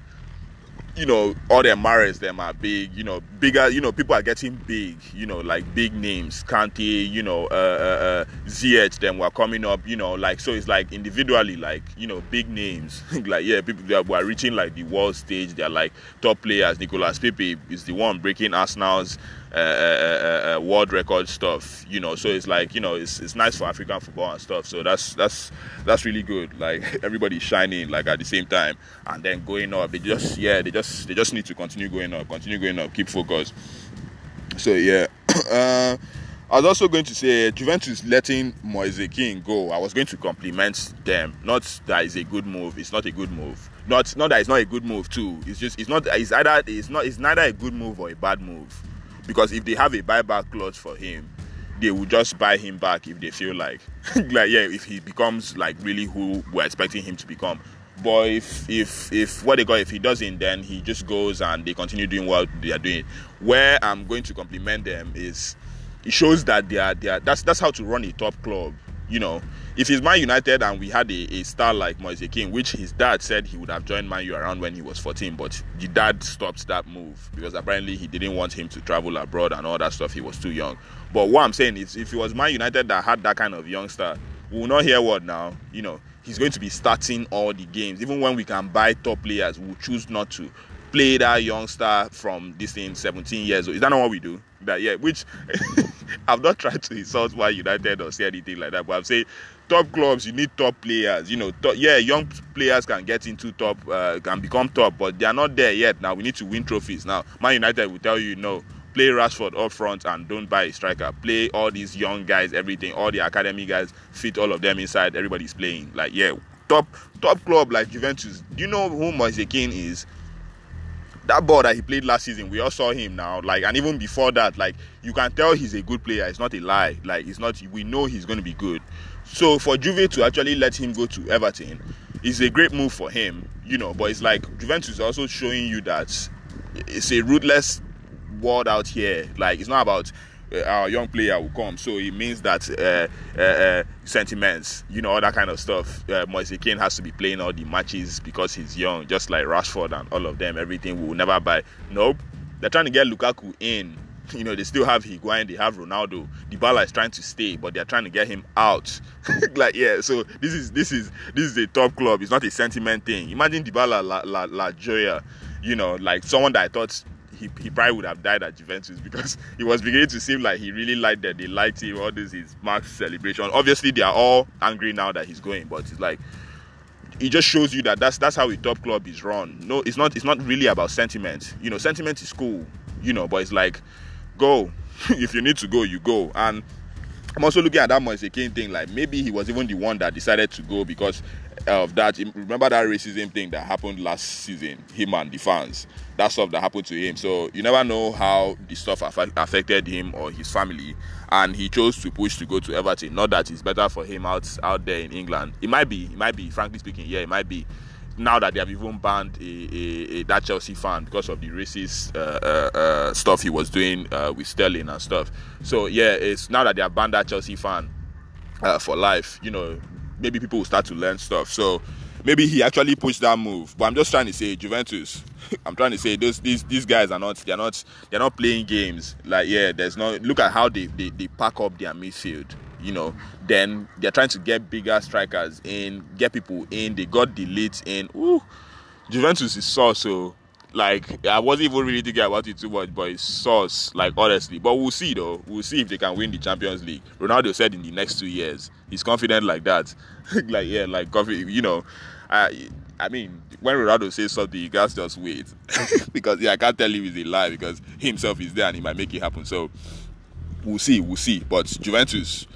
you know, all their Mahrez, them are big, you know, bigger, you know, people are getting big, you know, like big names, Kante, you know, uh, uh, uh Ziyech, them were coming up, you know, like, so it's like individually, like, you know, big names, like, yeah, people that were reaching like the world stage, they're like top players. Nicolas Pepe is the one breaking Arsenal's uh, uh, uh, world record stuff, you know. So it's like you know, it's, it's nice for African football and stuff. So that's that's that's really good. Like everybody's shining like at the same time and then going up. They just yeah, they just they just need to continue going up, continue going up, keep focus. So yeah. uh, I was also going to say Juventus letting Moise Kean go. I was going to compliment them. Not that is a good move. It's not a good move. Not not that it's not a good move too. It's just it's not. It's either it's not. It's neither a good move or a bad move because if they have a buyback clause for him they will just buy him back if they feel like like yeah if he becomes like really who we're expecting him to become but if if if what they got if he doesn't then he just goes and they continue doing what they are doing where i'm going to compliment them is it shows that they are they are that's that's how to run a top club you know if he's Man United and we had a, a star like Moise Kean, which his dad said he would have joined Man U around when he was 14, but the dad stopped that move because apparently he didn't want him to travel abroad and all that stuff. He was too young. But what I'm saying is, if it was Man United that had that kind of youngster, we will not hear what now. You know, he's going to be starting all the games. Even when we can buy top players, we'll choose not to play that youngster from this thing 17 years old. Is that not what we do? That yeah, which I've not tried to insult Man United or say anything like that, but I'm saying top clubs you need top players you know top, yeah young players can get into top uh, can become top but they are not there yet now we need to win trophies now man united will tell you no play rashford up front and don't buy a striker play all these young guys everything all the academy guys fit all of them inside everybody's playing like yeah top top club like juventus do you know who Moise is that ball that he played last season, we all saw him now. Like, and even before that, like you can tell he's a good player. It's not a lie. Like, it's not. We know he's going to be good. So for Juve to actually let him go to Everton is a great move for him, you know. But it's like Juventus is also showing you that it's a ruthless world out here. Like, it's not about uh, our young player will come. So it means that uh, uh, uh, sentiments, you know, all that kind of stuff. Uh, Moise Kean has to be playing all the matches because he's young, just like Rashford and all of them. Everything will never buy. Nope. They're trying to get Lukaku in. You know, they still have Higuain, they have Ronaldo. Dybala is trying to stay, but they're trying to get him out. like, yeah. So this is this is this is a top club. It's not a sentiment thing. Imagine Dybala La La, La Joya. You know, like someone that I thought he, he probably would have died at Juventus because it was beginning to seem like he really liked that they liked him, all this his max celebration. Obviously, they are all angry now that he's going, but it's like it just shows you that that's that's how a top club is run. No, it's not it's not really about sentiment. You know, sentiment is cool, you know, but it's like go. if you need to go, you go. And I'm also looking at that Moise Kean thing. Like maybe he was even the one that decided to go because of that. Remember that racism thing that happened last season, him and the fans. That stuff that happened to him. So you never know how the stuff affected him or his family. And he chose to push to go to Everton. Not that it's better for him out out there in England. It might be. It might be. Frankly speaking, yeah, it might be. Now that they have even banned a, a, a that Chelsea fan because of the racist uh, uh, uh, stuff he was doing uh, with Sterling and stuff. So yeah, it's now that they have banned that Chelsea fan uh, for life. You know, maybe people will start to learn stuff. So maybe he actually pushed that move. But I'm just trying to say Juventus. I'm trying to say those these these guys are not they're not they're not playing games. Like yeah, there's no look at how they they, they pack up their midfield. You know, then they're trying to get bigger strikers in, get people in. They got de Ligt in. Ooh, Juventus is so so like I wasn't even really thinking about it too much, but it's sauce, like honestly. But we'll see though. We'll see if they can win the Champions League. Ronaldo said in the next two years, he's confident like that. like yeah, like. You know, I I mean, when Ronaldo says something, you guys just wait because yeah, I can't tell you it's a lie because himself is there and he might make it happen. So we'll see, we'll see. But Juventus,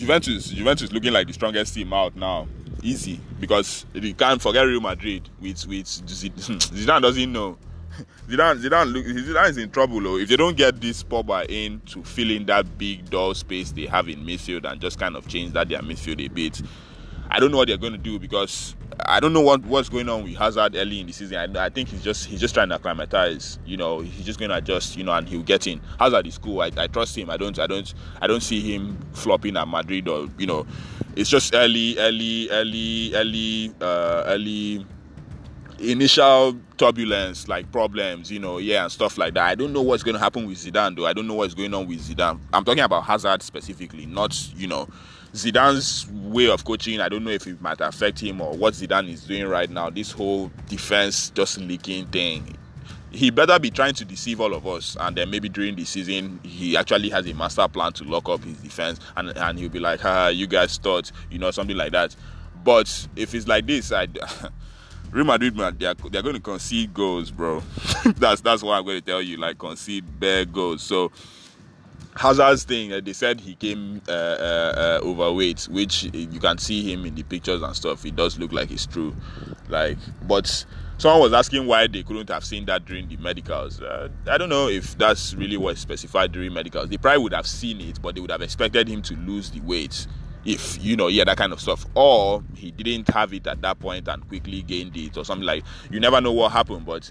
Juventus, Juventus looking like the strongest team out now easy because you can't forget Real Madrid with with Zidane doesn't know. Zidane, Zidane, Zidane is in trouble. If they don't get this Pogba in to fill in that big dull space they have in midfield and just kind of change that their midfield a bit, I don't know what they're going to do because I don't know what what's going on with Hazard early in the season. I, I, think he's just he's just trying to acclimatize. You know, he's just going to adjust. You know, and he'll get in. Hazard is cool. I, I trust him. I don't I don't I don't see him flopping at Madrid or you know, it's just early early early early uh, early initial turbulence, like problems, you know, yeah, and stuff like that. I don't know what's going to happen with Zidane, though. I don't know what's going on with Zidane. I'm talking about Hazard specifically, not, you know, Zidane's way of coaching, I don't know if it might affect him or what Zidane is doing right now. This whole defense just leaking thing. He better be trying to deceive all of us, and then maybe during the season he actually has a master plan to lock up his defense, and and he'll be like, "Ha, you guys thought, you know, something like that." But if it's like this, I. Real Madrid, man, they're, they're going to concede goals, bro. that's that's what I'm going to tell you. Like concede bare goals. So Hazard's thing, uh, they said he came uh, uh, overweight, which you can see him in the pictures and stuff. It does look like it's true. Like, but someone was asking why they couldn't have seen that during the medicals. Uh, I don't know if that's really what specified during medicals. They probably would have seen it, but they would have expected him to lose the weight if you know yeah that kind of stuff or he didn't have it at that point and quickly gained it or something like you never know what happened but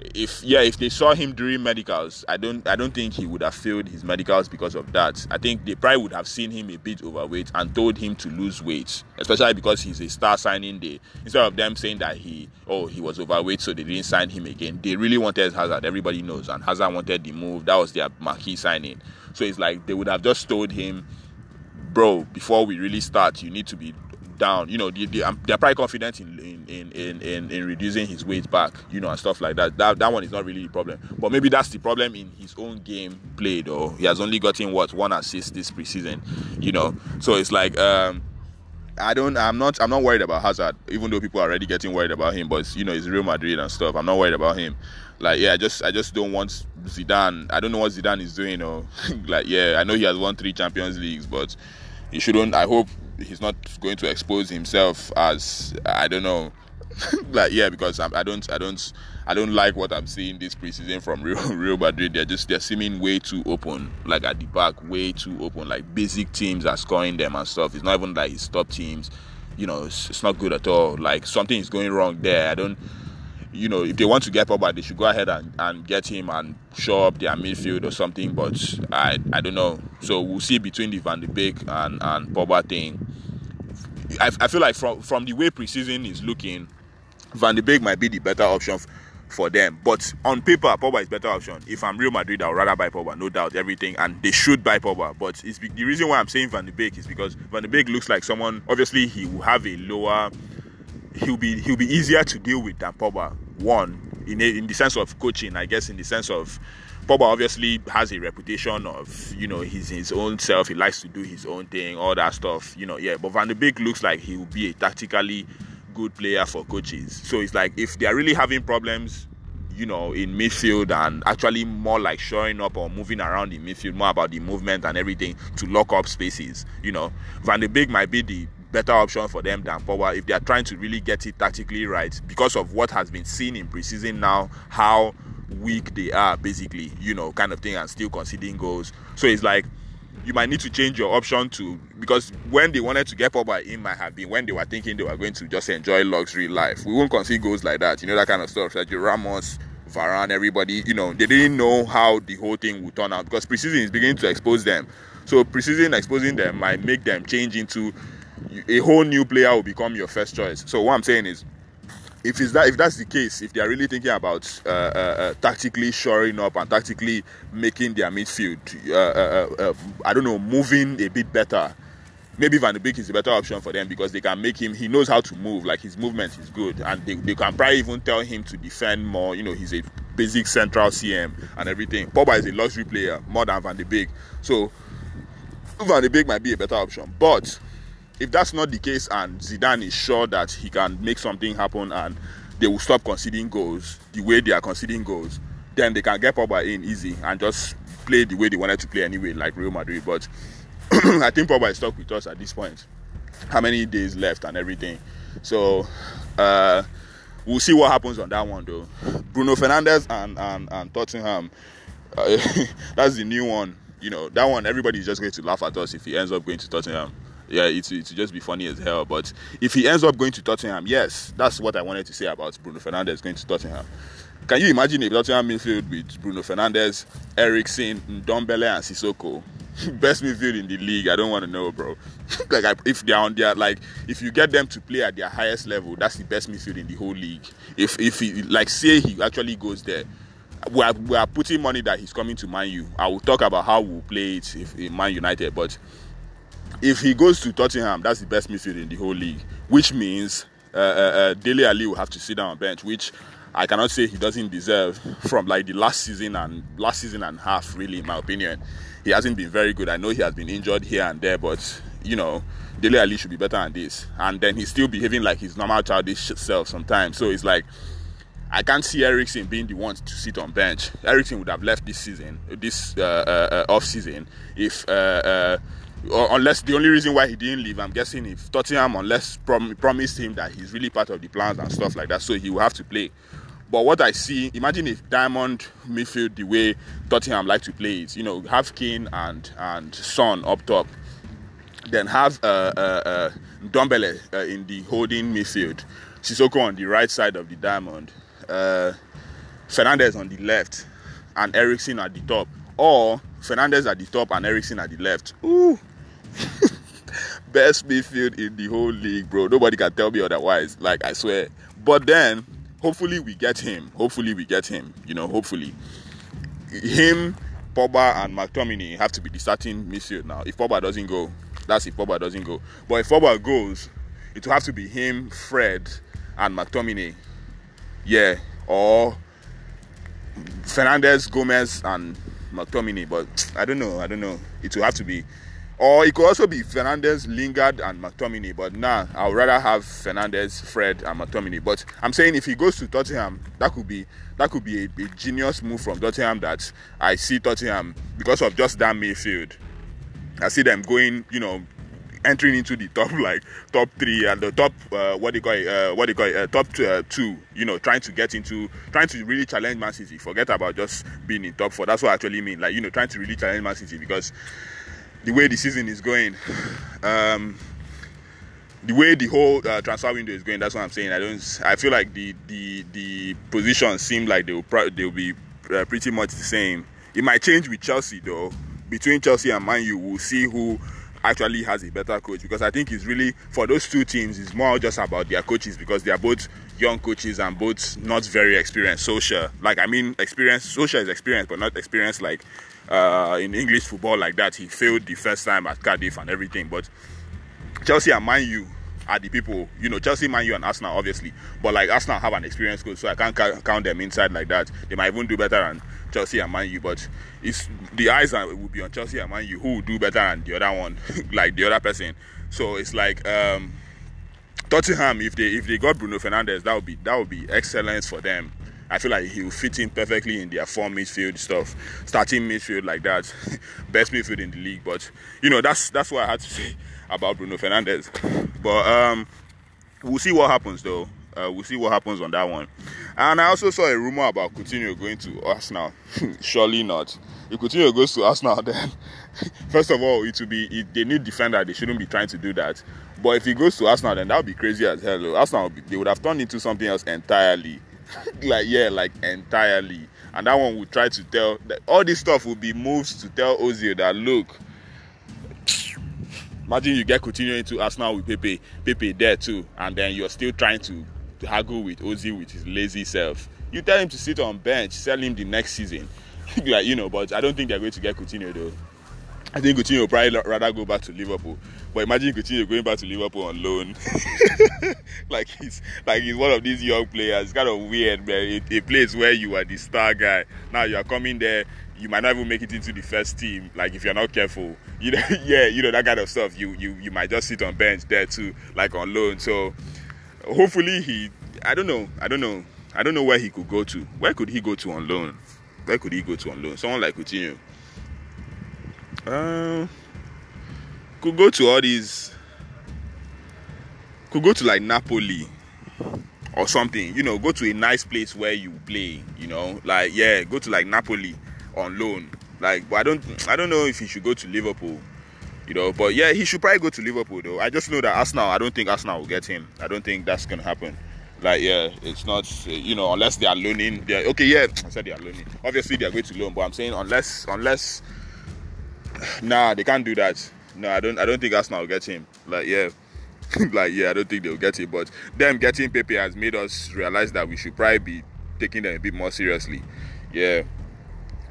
if yeah if they saw him during medicals i don't i don't think he would have failed his medicals because of that. I think they probably would have seen him a bit overweight and told him to lose weight especially because he's a star signing day. Instead of them saying that he oh he was overweight so they didn't sign him again. They really wanted hazard. Everybody knows and hazard wanted the move. That was their marquee signing. So it's like they would have just told him bro before we really start you need to be down. You know, they, they, they're probably confident in in, in, in, in reducing his weight back, you know, and stuff like that. That that one is not really the problem. But maybe that's the problem in his own game played, or he has only gotten what one assist this preseason, you know. So it's like um I don't I'm not I'm not worried about Hazard, even though people are already getting worried about him, but you know, it's Real Madrid and stuff. I'm not worried about him. Like, yeah, I just I just don't want Zidane. I don't know what Zidane is doing or like yeah, I know he has won three Champions Leagues, but he shouldn't I hope he's not going to expose himself as I don't know like yeah, because I'm, I don't, I don't, I don't like what I'm seeing this preseason from Real, Real Madrid. They're just they're seeming way too open, like at the back, way too open. Like basic teams are scoring them and stuff. It's not even like his top teams. You know, it's, it's not good at all. Like something is going wrong there. I don't you know, if they want to get Pogba, they should go ahead and, and get him and show up their midfield or something. But I I don't know. So we'll see between the Van de Beek and and Pogba thing. I, I feel like from from the way preseason is looking, Van de Beek might be the better option f- for them. But on paper, Pogba is better option. If I'm Real Madrid, I would rather buy Pogba, no doubt, everything, and they should buy Pogba. But it's be- the reason why I'm saying Van de Beek is because Van de Beek looks like someone. Obviously, he will have a lower. He'll be he'll be easier to deal with than Pogba. One in a, in the sense of coaching, I guess, in the sense of Pogba obviously has a reputation of you know he's his own self. He likes to do his own thing, all that stuff. You know, yeah. But Van de Beek looks like he will be a tactically good player for coaches. So it's like if they are really having problems, you know, in midfield and actually more like showing up or moving around in midfield, more about the movement and everything to lock up spaces. You know, Van de Beek might be the better option for them than Pogba if they are trying to really get it tactically right because of what has been seen in preseason now, how weak they are basically, you know, kind of thing, and still conceding goals. So it's like you might need to change your option to because when they wanted to get Pogba in might have been when they were thinking they were going to just enjoy luxury life. We won't concede goals like that, you know, that kind of stuff. Like Ramos, Varane, everybody, you know, they didn't know how the whole thing would turn out because preseason is beginning to expose them. So preseason exposing them might make them change into a whole new player will become your first choice. So what I'm saying is, if is that if that's the case, if they are really thinking about uh, uh, uh, tactically shoring up and tactically making their midfield, uh, uh, uh, I don't know, moving a bit better, maybe Van de Beek is a better option for them because they can make him. He knows how to move, like his movement is good, and they, they can probably even tell him to defend more. You know, he's a basic central CM and everything. Pogba is a luxury player more than Van de Beek, so Van de Beek might be a better option, but if that's not the case and Zidane is sure that he can make something happen and they will stop conceding goals the way they are conceding goals, then they can get Pogba in easy and just play the way they wanted to play anyway, like Real Madrid. But I think Pogba is stuck with us at this point. How many days left and everything. So uh, we'll see what happens on that one though. Bruno Fernandes and and, and Tottenham. Uh, that's the new one. You know that one. Everybody's just going to laugh at us if he ends up going to Tottenham yeah, it's it's just be funny as hell. But if he ends up going to Tottenham, yes, that's what I wanted to say about Bruno Fernandes going to Tottenham. Can you imagine if Tottenham midfield with Bruno Fernandes, Eriksen, Ndombele, and Sissoko? Best midfield in the league. I don't want to know, bro. like I, if they're on their like, if you get them to play at their highest level, that's the best midfield in the whole league. If if he like say he actually goes there, we are, we are putting money that he's coming to Man U. I will talk about how we'll play it if in Man United, but if he goes to Tottenham, that's the best midfield in the whole league, which means uh, uh, uh, Dele Alli will have to sit down on bench, which I cannot say he doesn't deserve from like the last season and last season and half, really, in my opinion. He hasn't been very good. I know he has been injured here and there, but you know, Dele Alli should be better than this. And then he's still behaving like his normal childish self sometimes. So it's like I can't see Eriksen being the one to sit on bench. Eriksen would have left this season, this uh, uh, off season, if uh, or unless the only reason why he didn't leave, I'm guessing if Tottenham unless prom- promised him that he's really part of the plans and stuff like that, so he will have to play. But what I see, imagine if Diamond midfield the way Tottenham like to play it, you know, have Kane and and Son up top, then have uh, uh, uh, Ndombele uh, in the holding midfield, Sissoko on the right side of the Diamond, uh, Fernandes on the left, and Eriksen at the top, or Fernandes at the top and Eriksen at the left. Ooh. Best midfield in the whole league, bro. Nobody can tell me otherwise. Like I swear. But then, hopefully we get him. Hopefully we get him. You know, hopefully him, Pogba and McTominay have to be the starting midfield now. If Pogba doesn't go, that's if Pogba doesn't go. But if Pogba goes, it will have to be him, Fred, and McTominay. Yeah, or Fernandes, Gomes, and McTominay. But I don't know. I don't know. It will have to be or it could also be Fernandes, Lingard, and McTominay. But nah, I would rather have Fernandes, Fred, and McTominay. But I'm saying if he goes to Tottenham, that could be that could be a, a genius move from Tottenham. That I see Tottenham because of just that midfield. I see them going, you know, entering into the top like top three and the top uh, what do you call it, uh, what do you call it, uh, top two, uh, two, you know, trying to get into trying to really challenge Man City. Forget about just being in top four. That's what I actually mean. Like you know, trying to really challenge Man City because the way the season is going. Um, the way the whole uh, transfer window is going, that's what I'm saying. I don't. I feel like the the the positions seem like they will pro- they will be uh, pretty much the same. It might change with Chelsea though. Between Chelsea and Man U, we'll see who actually has a better coach because I think it's really for those two teams. It's more just about their coaches because they are both young coaches and both not very experienced. Solskjaer, like I mean, experience. Solskjaer is experience, but not experience like uh, in English football like that. He failed the first time at Cardiff and everything, but Chelsea and Man U are the people, you know, Chelsea, Man U, and Arsenal, obviously. But like Arsenal have an experienced coach, so I can't ca- count them inside like that. They might even do better than Chelsea and Man U, but it's the eyes are, will be on Chelsea and Man U who will do better than the other one, like the other person. So it's like um, Tottenham, if they if they got Bruno Fernandes, that would be that would be excellence for them. I feel like he will fit in perfectly in their form midfield stuff, starting midfield like that, best midfield in the league. But you know that's that's what I had to say about Bruno Fernandes. But um, we'll see what happens though. Uh, we'll see what happens on that one. And I also saw a rumor about Coutinho going to Arsenal. Surely not. If Coutinho goes to Arsenal, then first of all, it will be it, they need defender. They shouldn't be trying to do that. But if he goes to Arsenal, then that would be crazy as hell. Arsenal, they would have turned into something else entirely. like yeah, like entirely. And that one would try to tell that all this stuff will be moves to tell Ozil that look. Imagine you get Coutinho into Arsenal with Pepe, Pepe there too, and then you're still trying to, to haggle with Ozil with his lazy self. You tell him to sit on bench, sell him the next season, like you know. But I don't think they're going to get Coutinho though. I think Coutinho will probably rather go back to Liverpool. But imagine Coutinho going back to Liverpool on loan. like he's like he's one of these young players. It's kind of weird, man. A, a place where you are the star guy. Now you are coming there. You might not even make it into the first team. Like if you're not careful, you know, yeah, you know that kind of stuff. You you you might just sit on bench there too, like on loan. So hopefully he. I don't know. I don't know. I don't know where he could go to. Where could he go to on loan? Where could he go to on loan? Someone like Coutinho. Um, could go to all these. Could go to like Napoli or something. You know, go to a nice place where you play. You know, like yeah, go to like Napoli on loan. Like, but I don't, I don't know if he should go to Liverpool. You know, but yeah, he should probably go to Liverpool though. I just know that Arsenal. I don't think Arsenal will get him. I don't think that's gonna happen. Like yeah, it's not you know unless they are loaning. They're okay. Yeah, I said they are loaning. Obviously they are going to loan, but I'm saying unless unless nah, they can't do that. No, I don't. I don't think Arsenal will get him. Like yeah, like yeah, I don't think they'll get him. But them getting Pepe has made us realize that we should probably be taking them a bit more seriously. Yeah.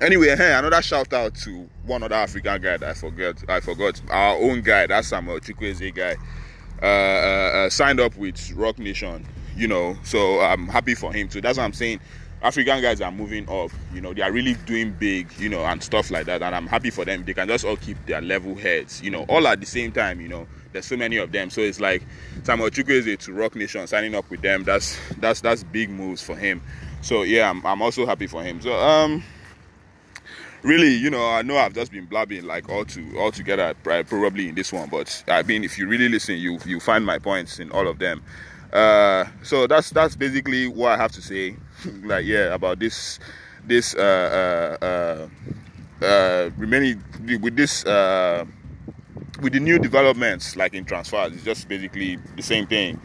Anyway, hey, another shout out to one other African guy that I forgot. I forgot our own guy. That's Samuel Chukwueze guy. Uh, uh, uh, signed up with Roc Nation. You know, so I'm happy for him too. That's what I'm saying. African guys are moving up, you know, they are really doing big, you know, and stuff like that. And I'm happy for them. They can just all keep their level heads, you know, all at the same time, you know. There's so many of them. So it's like Samuel Chukwueze to Roc Nation signing up with them. That's that's that's big moves for him. So yeah, I'm, I'm also happy for him. So um really, you know, I know I've just been blabbing like all to all together probably in this one, but I mean if you really listen, you you find my points in all of them. Uh, so that's that's basically what I have to say. Like yeah, about this this uh, uh, uh, uh, remaining with this uh, with the new developments like in transfers. It's just basically the same thing.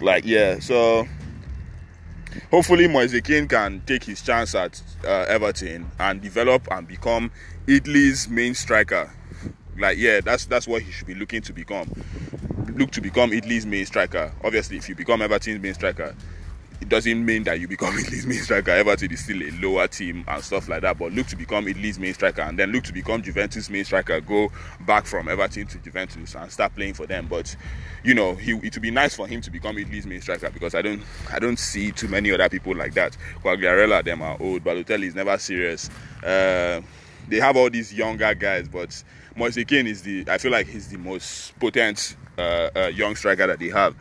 Like yeah, so hopefully Moise Kean can take his chance at uh, Everton and develop and become Italy's main striker. Like yeah, that's that's what he should be looking to become look to become Italy's main striker. Obviously, if you become Everton's main striker, it doesn't mean that you become a Italy's main striker. Everton is still a lower team and stuff like that. But look to become a Italy's main striker and then look to become Juventus' main striker. Go back from Everton to Juventus and start playing for them. But you know, he, it would be nice for him to become a Italy's main striker because I don't, I don't see too many other people like that. Quagliarella, them are old. Balotelli is never serious. Uh, they have all these younger guys, but Moise Kean is the, I feel like he's the most potent uh, uh, young striker that they have.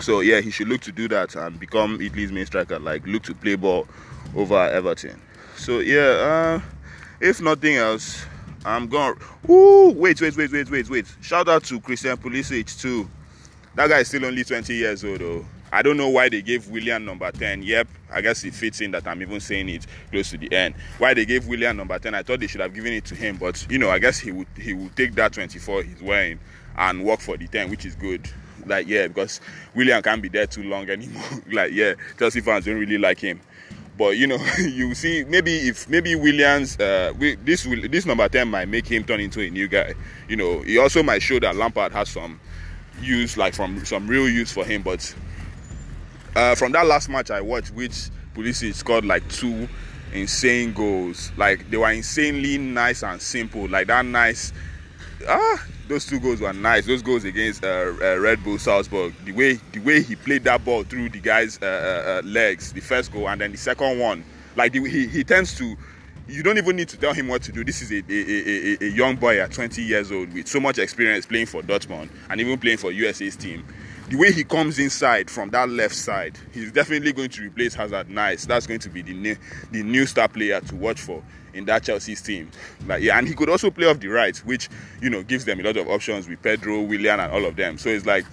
So yeah, he should look to do that and become Italy's main striker. Like look to play ball over Everton. So yeah, uh, if nothing else, I'm gone. Ooh, wait, wait, wait, wait, wait, wait. Shout out to Christian Pulisic too. That guy is still only 20 years old though. I don't know why they gave Willian number 10. Yep, I guess it fits in that I'm even saying it close to the end. Why they gave Willian number 10, I thought they should have given it to him, but you know, I guess he would he would take that 24 he's wearing and work for the 10, which is good. Like yeah, because Willian can't be there too long anymore. like yeah, Chelsea fans don't really like him. But you know, you see, maybe if maybe Willian's, uh, this will, this number ten might make him turn into a new guy. You know, he also might show that Lampard has some use, like from some real use for him. But uh, from that last match I watched, which Pulisic scored like two insane goals. Like they were insanely nice and simple. Like that nice. Ah, those two goals were nice. Those goals against uh, uh, Red Bull Salzburg, the way the way he played that ball through the guy's uh, uh, uh legs, the first goal, and then the second one, like the, he he tends to. You don't even need to tell him what to do. This is a, a, a, a young boy at 20 years old with so much experience playing for Dortmund and even playing for USA's team the way he comes inside from that left side, he's definitely going to replace Hazard nice. That's going to be the new, the new star player to watch for in that Chelsea's team. Like yeah, and he could also play off the right, which you know gives them a lot of options with Pedro, Willian, and all of them. So it's like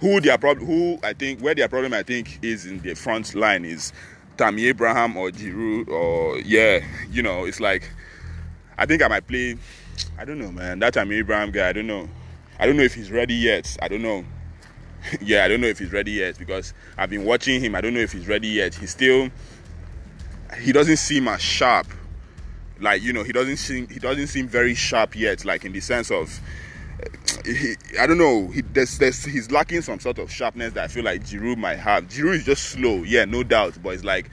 who their problem, who I think where their problem I think is in the front line is Tammy Abraham or Giroud or yeah, you know it's like I think I might play. I don't know, man. That Tammy Abraham guy, I don't know. I don't know if he's ready yet. I don't know. yeah, I don't know if he's ready yet because I've been watching him. I don't know if he's ready yet. He's still he doesn't seem as sharp. Like you know, he doesn't seem he doesn't seem very sharp yet. Like in the sense of he, I don't know. He, there's, there's, he's lacking some sort of sharpness that I feel like Giroud might have. Giroud is just slow, yeah, no doubt. But it's like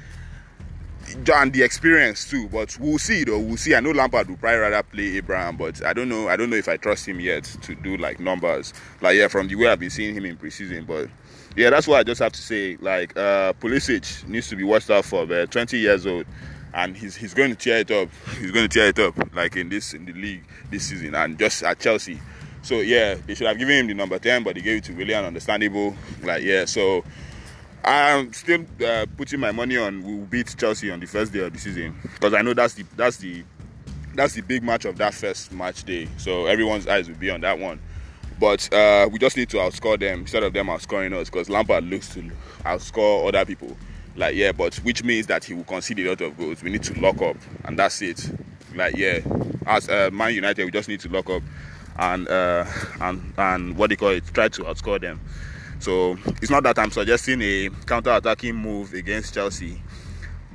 and the experience too. But we'll see though. We'll see. I know Lampard would probably rather play Abraham, but I don't know. I don't know if I trust him yet to do like numbers. Like yeah, from the way I've been seeing him in preseason. But yeah, that's what I just have to say. Like uh Pulisic needs to be watched out for. But 20 years old. And he's he's going to tear it up. He's going to tear it up like in this in the league this season and just at Chelsea. So yeah, they should have given him the number 10, but they gave it to Willian. Understandable. Like yeah, so I'm still uh, putting my money on we'll beat Chelsea on the first day of the season because I know that's the that's the that's the big match of that first match day. So everyone's eyes will be on that one. But uh, we just need to outscore them instead of them outscoring us because Lampard looks to outscore other people. Like yeah, but which means that he will concede a lot of goals. We need to lock up, and that's it. Like yeah, as uh, Man United, we just need to lock up and uh, and and what they call it, try to outscore them. So it's not that I'm suggesting a counter-attacking move against Chelsea,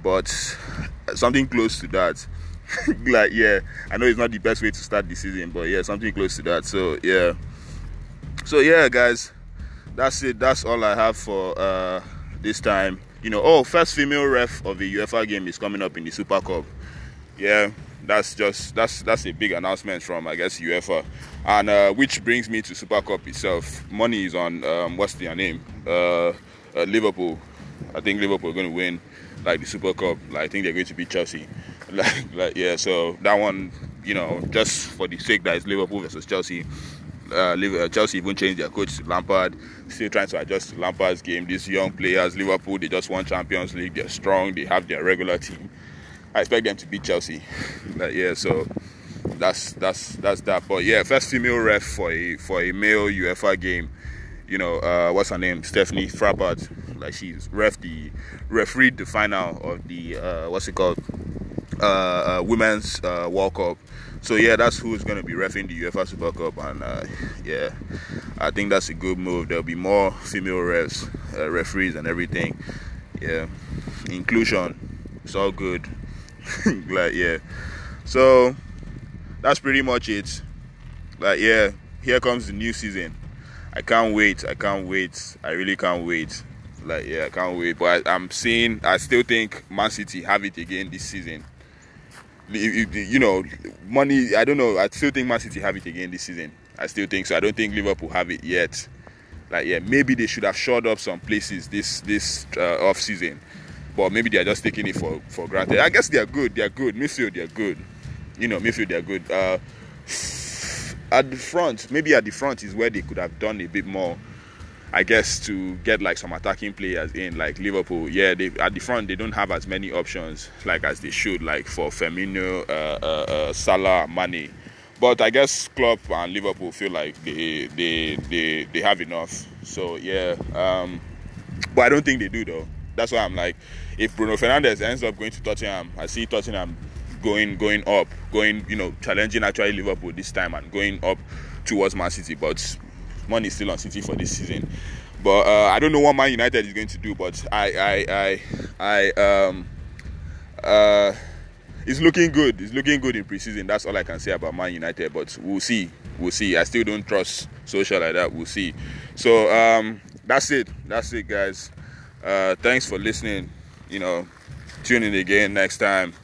but something close to that. like yeah, I know it's not the best way to start the season, but yeah, something close to that. So yeah, so yeah, guys, that's it. That's all I have for uh, this time. You know, oh, first female ref of the UEFA game is coming up in the Super Cup. Yeah, that's just that's that's a big announcement from I guess UEFA, and uh, which brings me to Super Cup itself. Money is on um, what's their name? Uh, uh, Liverpool. I think Liverpool are going to win like the Super Cup. Like, I think they're going to beat Chelsea. Like, like yeah. So that one, you know, just for the sake that it's Liverpool versus Chelsea. Uh, uh Chelsea even changed their coach Lampard, still trying to adjust to Lampard's game. These young players, Liverpool, they just won Champions League. They're strong. They have their regular team I expect them to beat Chelsea. But yeah, so that's that's that's that. But yeah, first female ref for a for a male UEFA game. You know, uh, what's her name? Stephanie Frappart. Like she's ref the refereed the final of the uh, what's it called? Uh, uh, women's uh, World Cup. So yeah, that's who's going to be refing the UEFA Super Cup, and uh, yeah, I think that's a good move. There'll be more female refs, uh, referees, and everything. Yeah, inclusion, it's all good. like yeah so that's pretty much it like yeah here comes the new season i can't wait i can't wait i really can't wait like yeah i can't wait but I, am seeing i still think man city have it again this season you, know money i don't know i still think man city have it again this season i still think so i don't think liverpool have it yet like yeah maybe they should have shored up some places this this uh, off season but maybe they are just taking it for, for granted. I guess they are good. They are good. Midfield, they are good. You know, midfield, they are good. Uh, at the front, maybe at the front is where they could have done a bit more. I guess to get like some attacking players in, like Liverpool. Yeah, they at the front they don't have as many options like as they should, like for Firmino, uh, uh, uh, Salah, Mane. but I guess Klopp and Liverpool feel like they they they they have enough. So yeah, um, but I don't think they do though. That's why I'm like, if Bruno Fernandes ends up going to Tottenham, I see Tottenham going going up, going you know challenging actually Liverpool this time and going up towards Man City. But money is still on City for this season. But uh, I don't know what Man United is going to do. But I I I I um uh it's looking good. It's looking good in preseason. That's all I can say about Man United. But we'll see. We'll see. I still don't trust Solskjaer like that. We'll see. So um, that's it. That's it, guys. Uh, thanks for listening. You know, tune in again next time.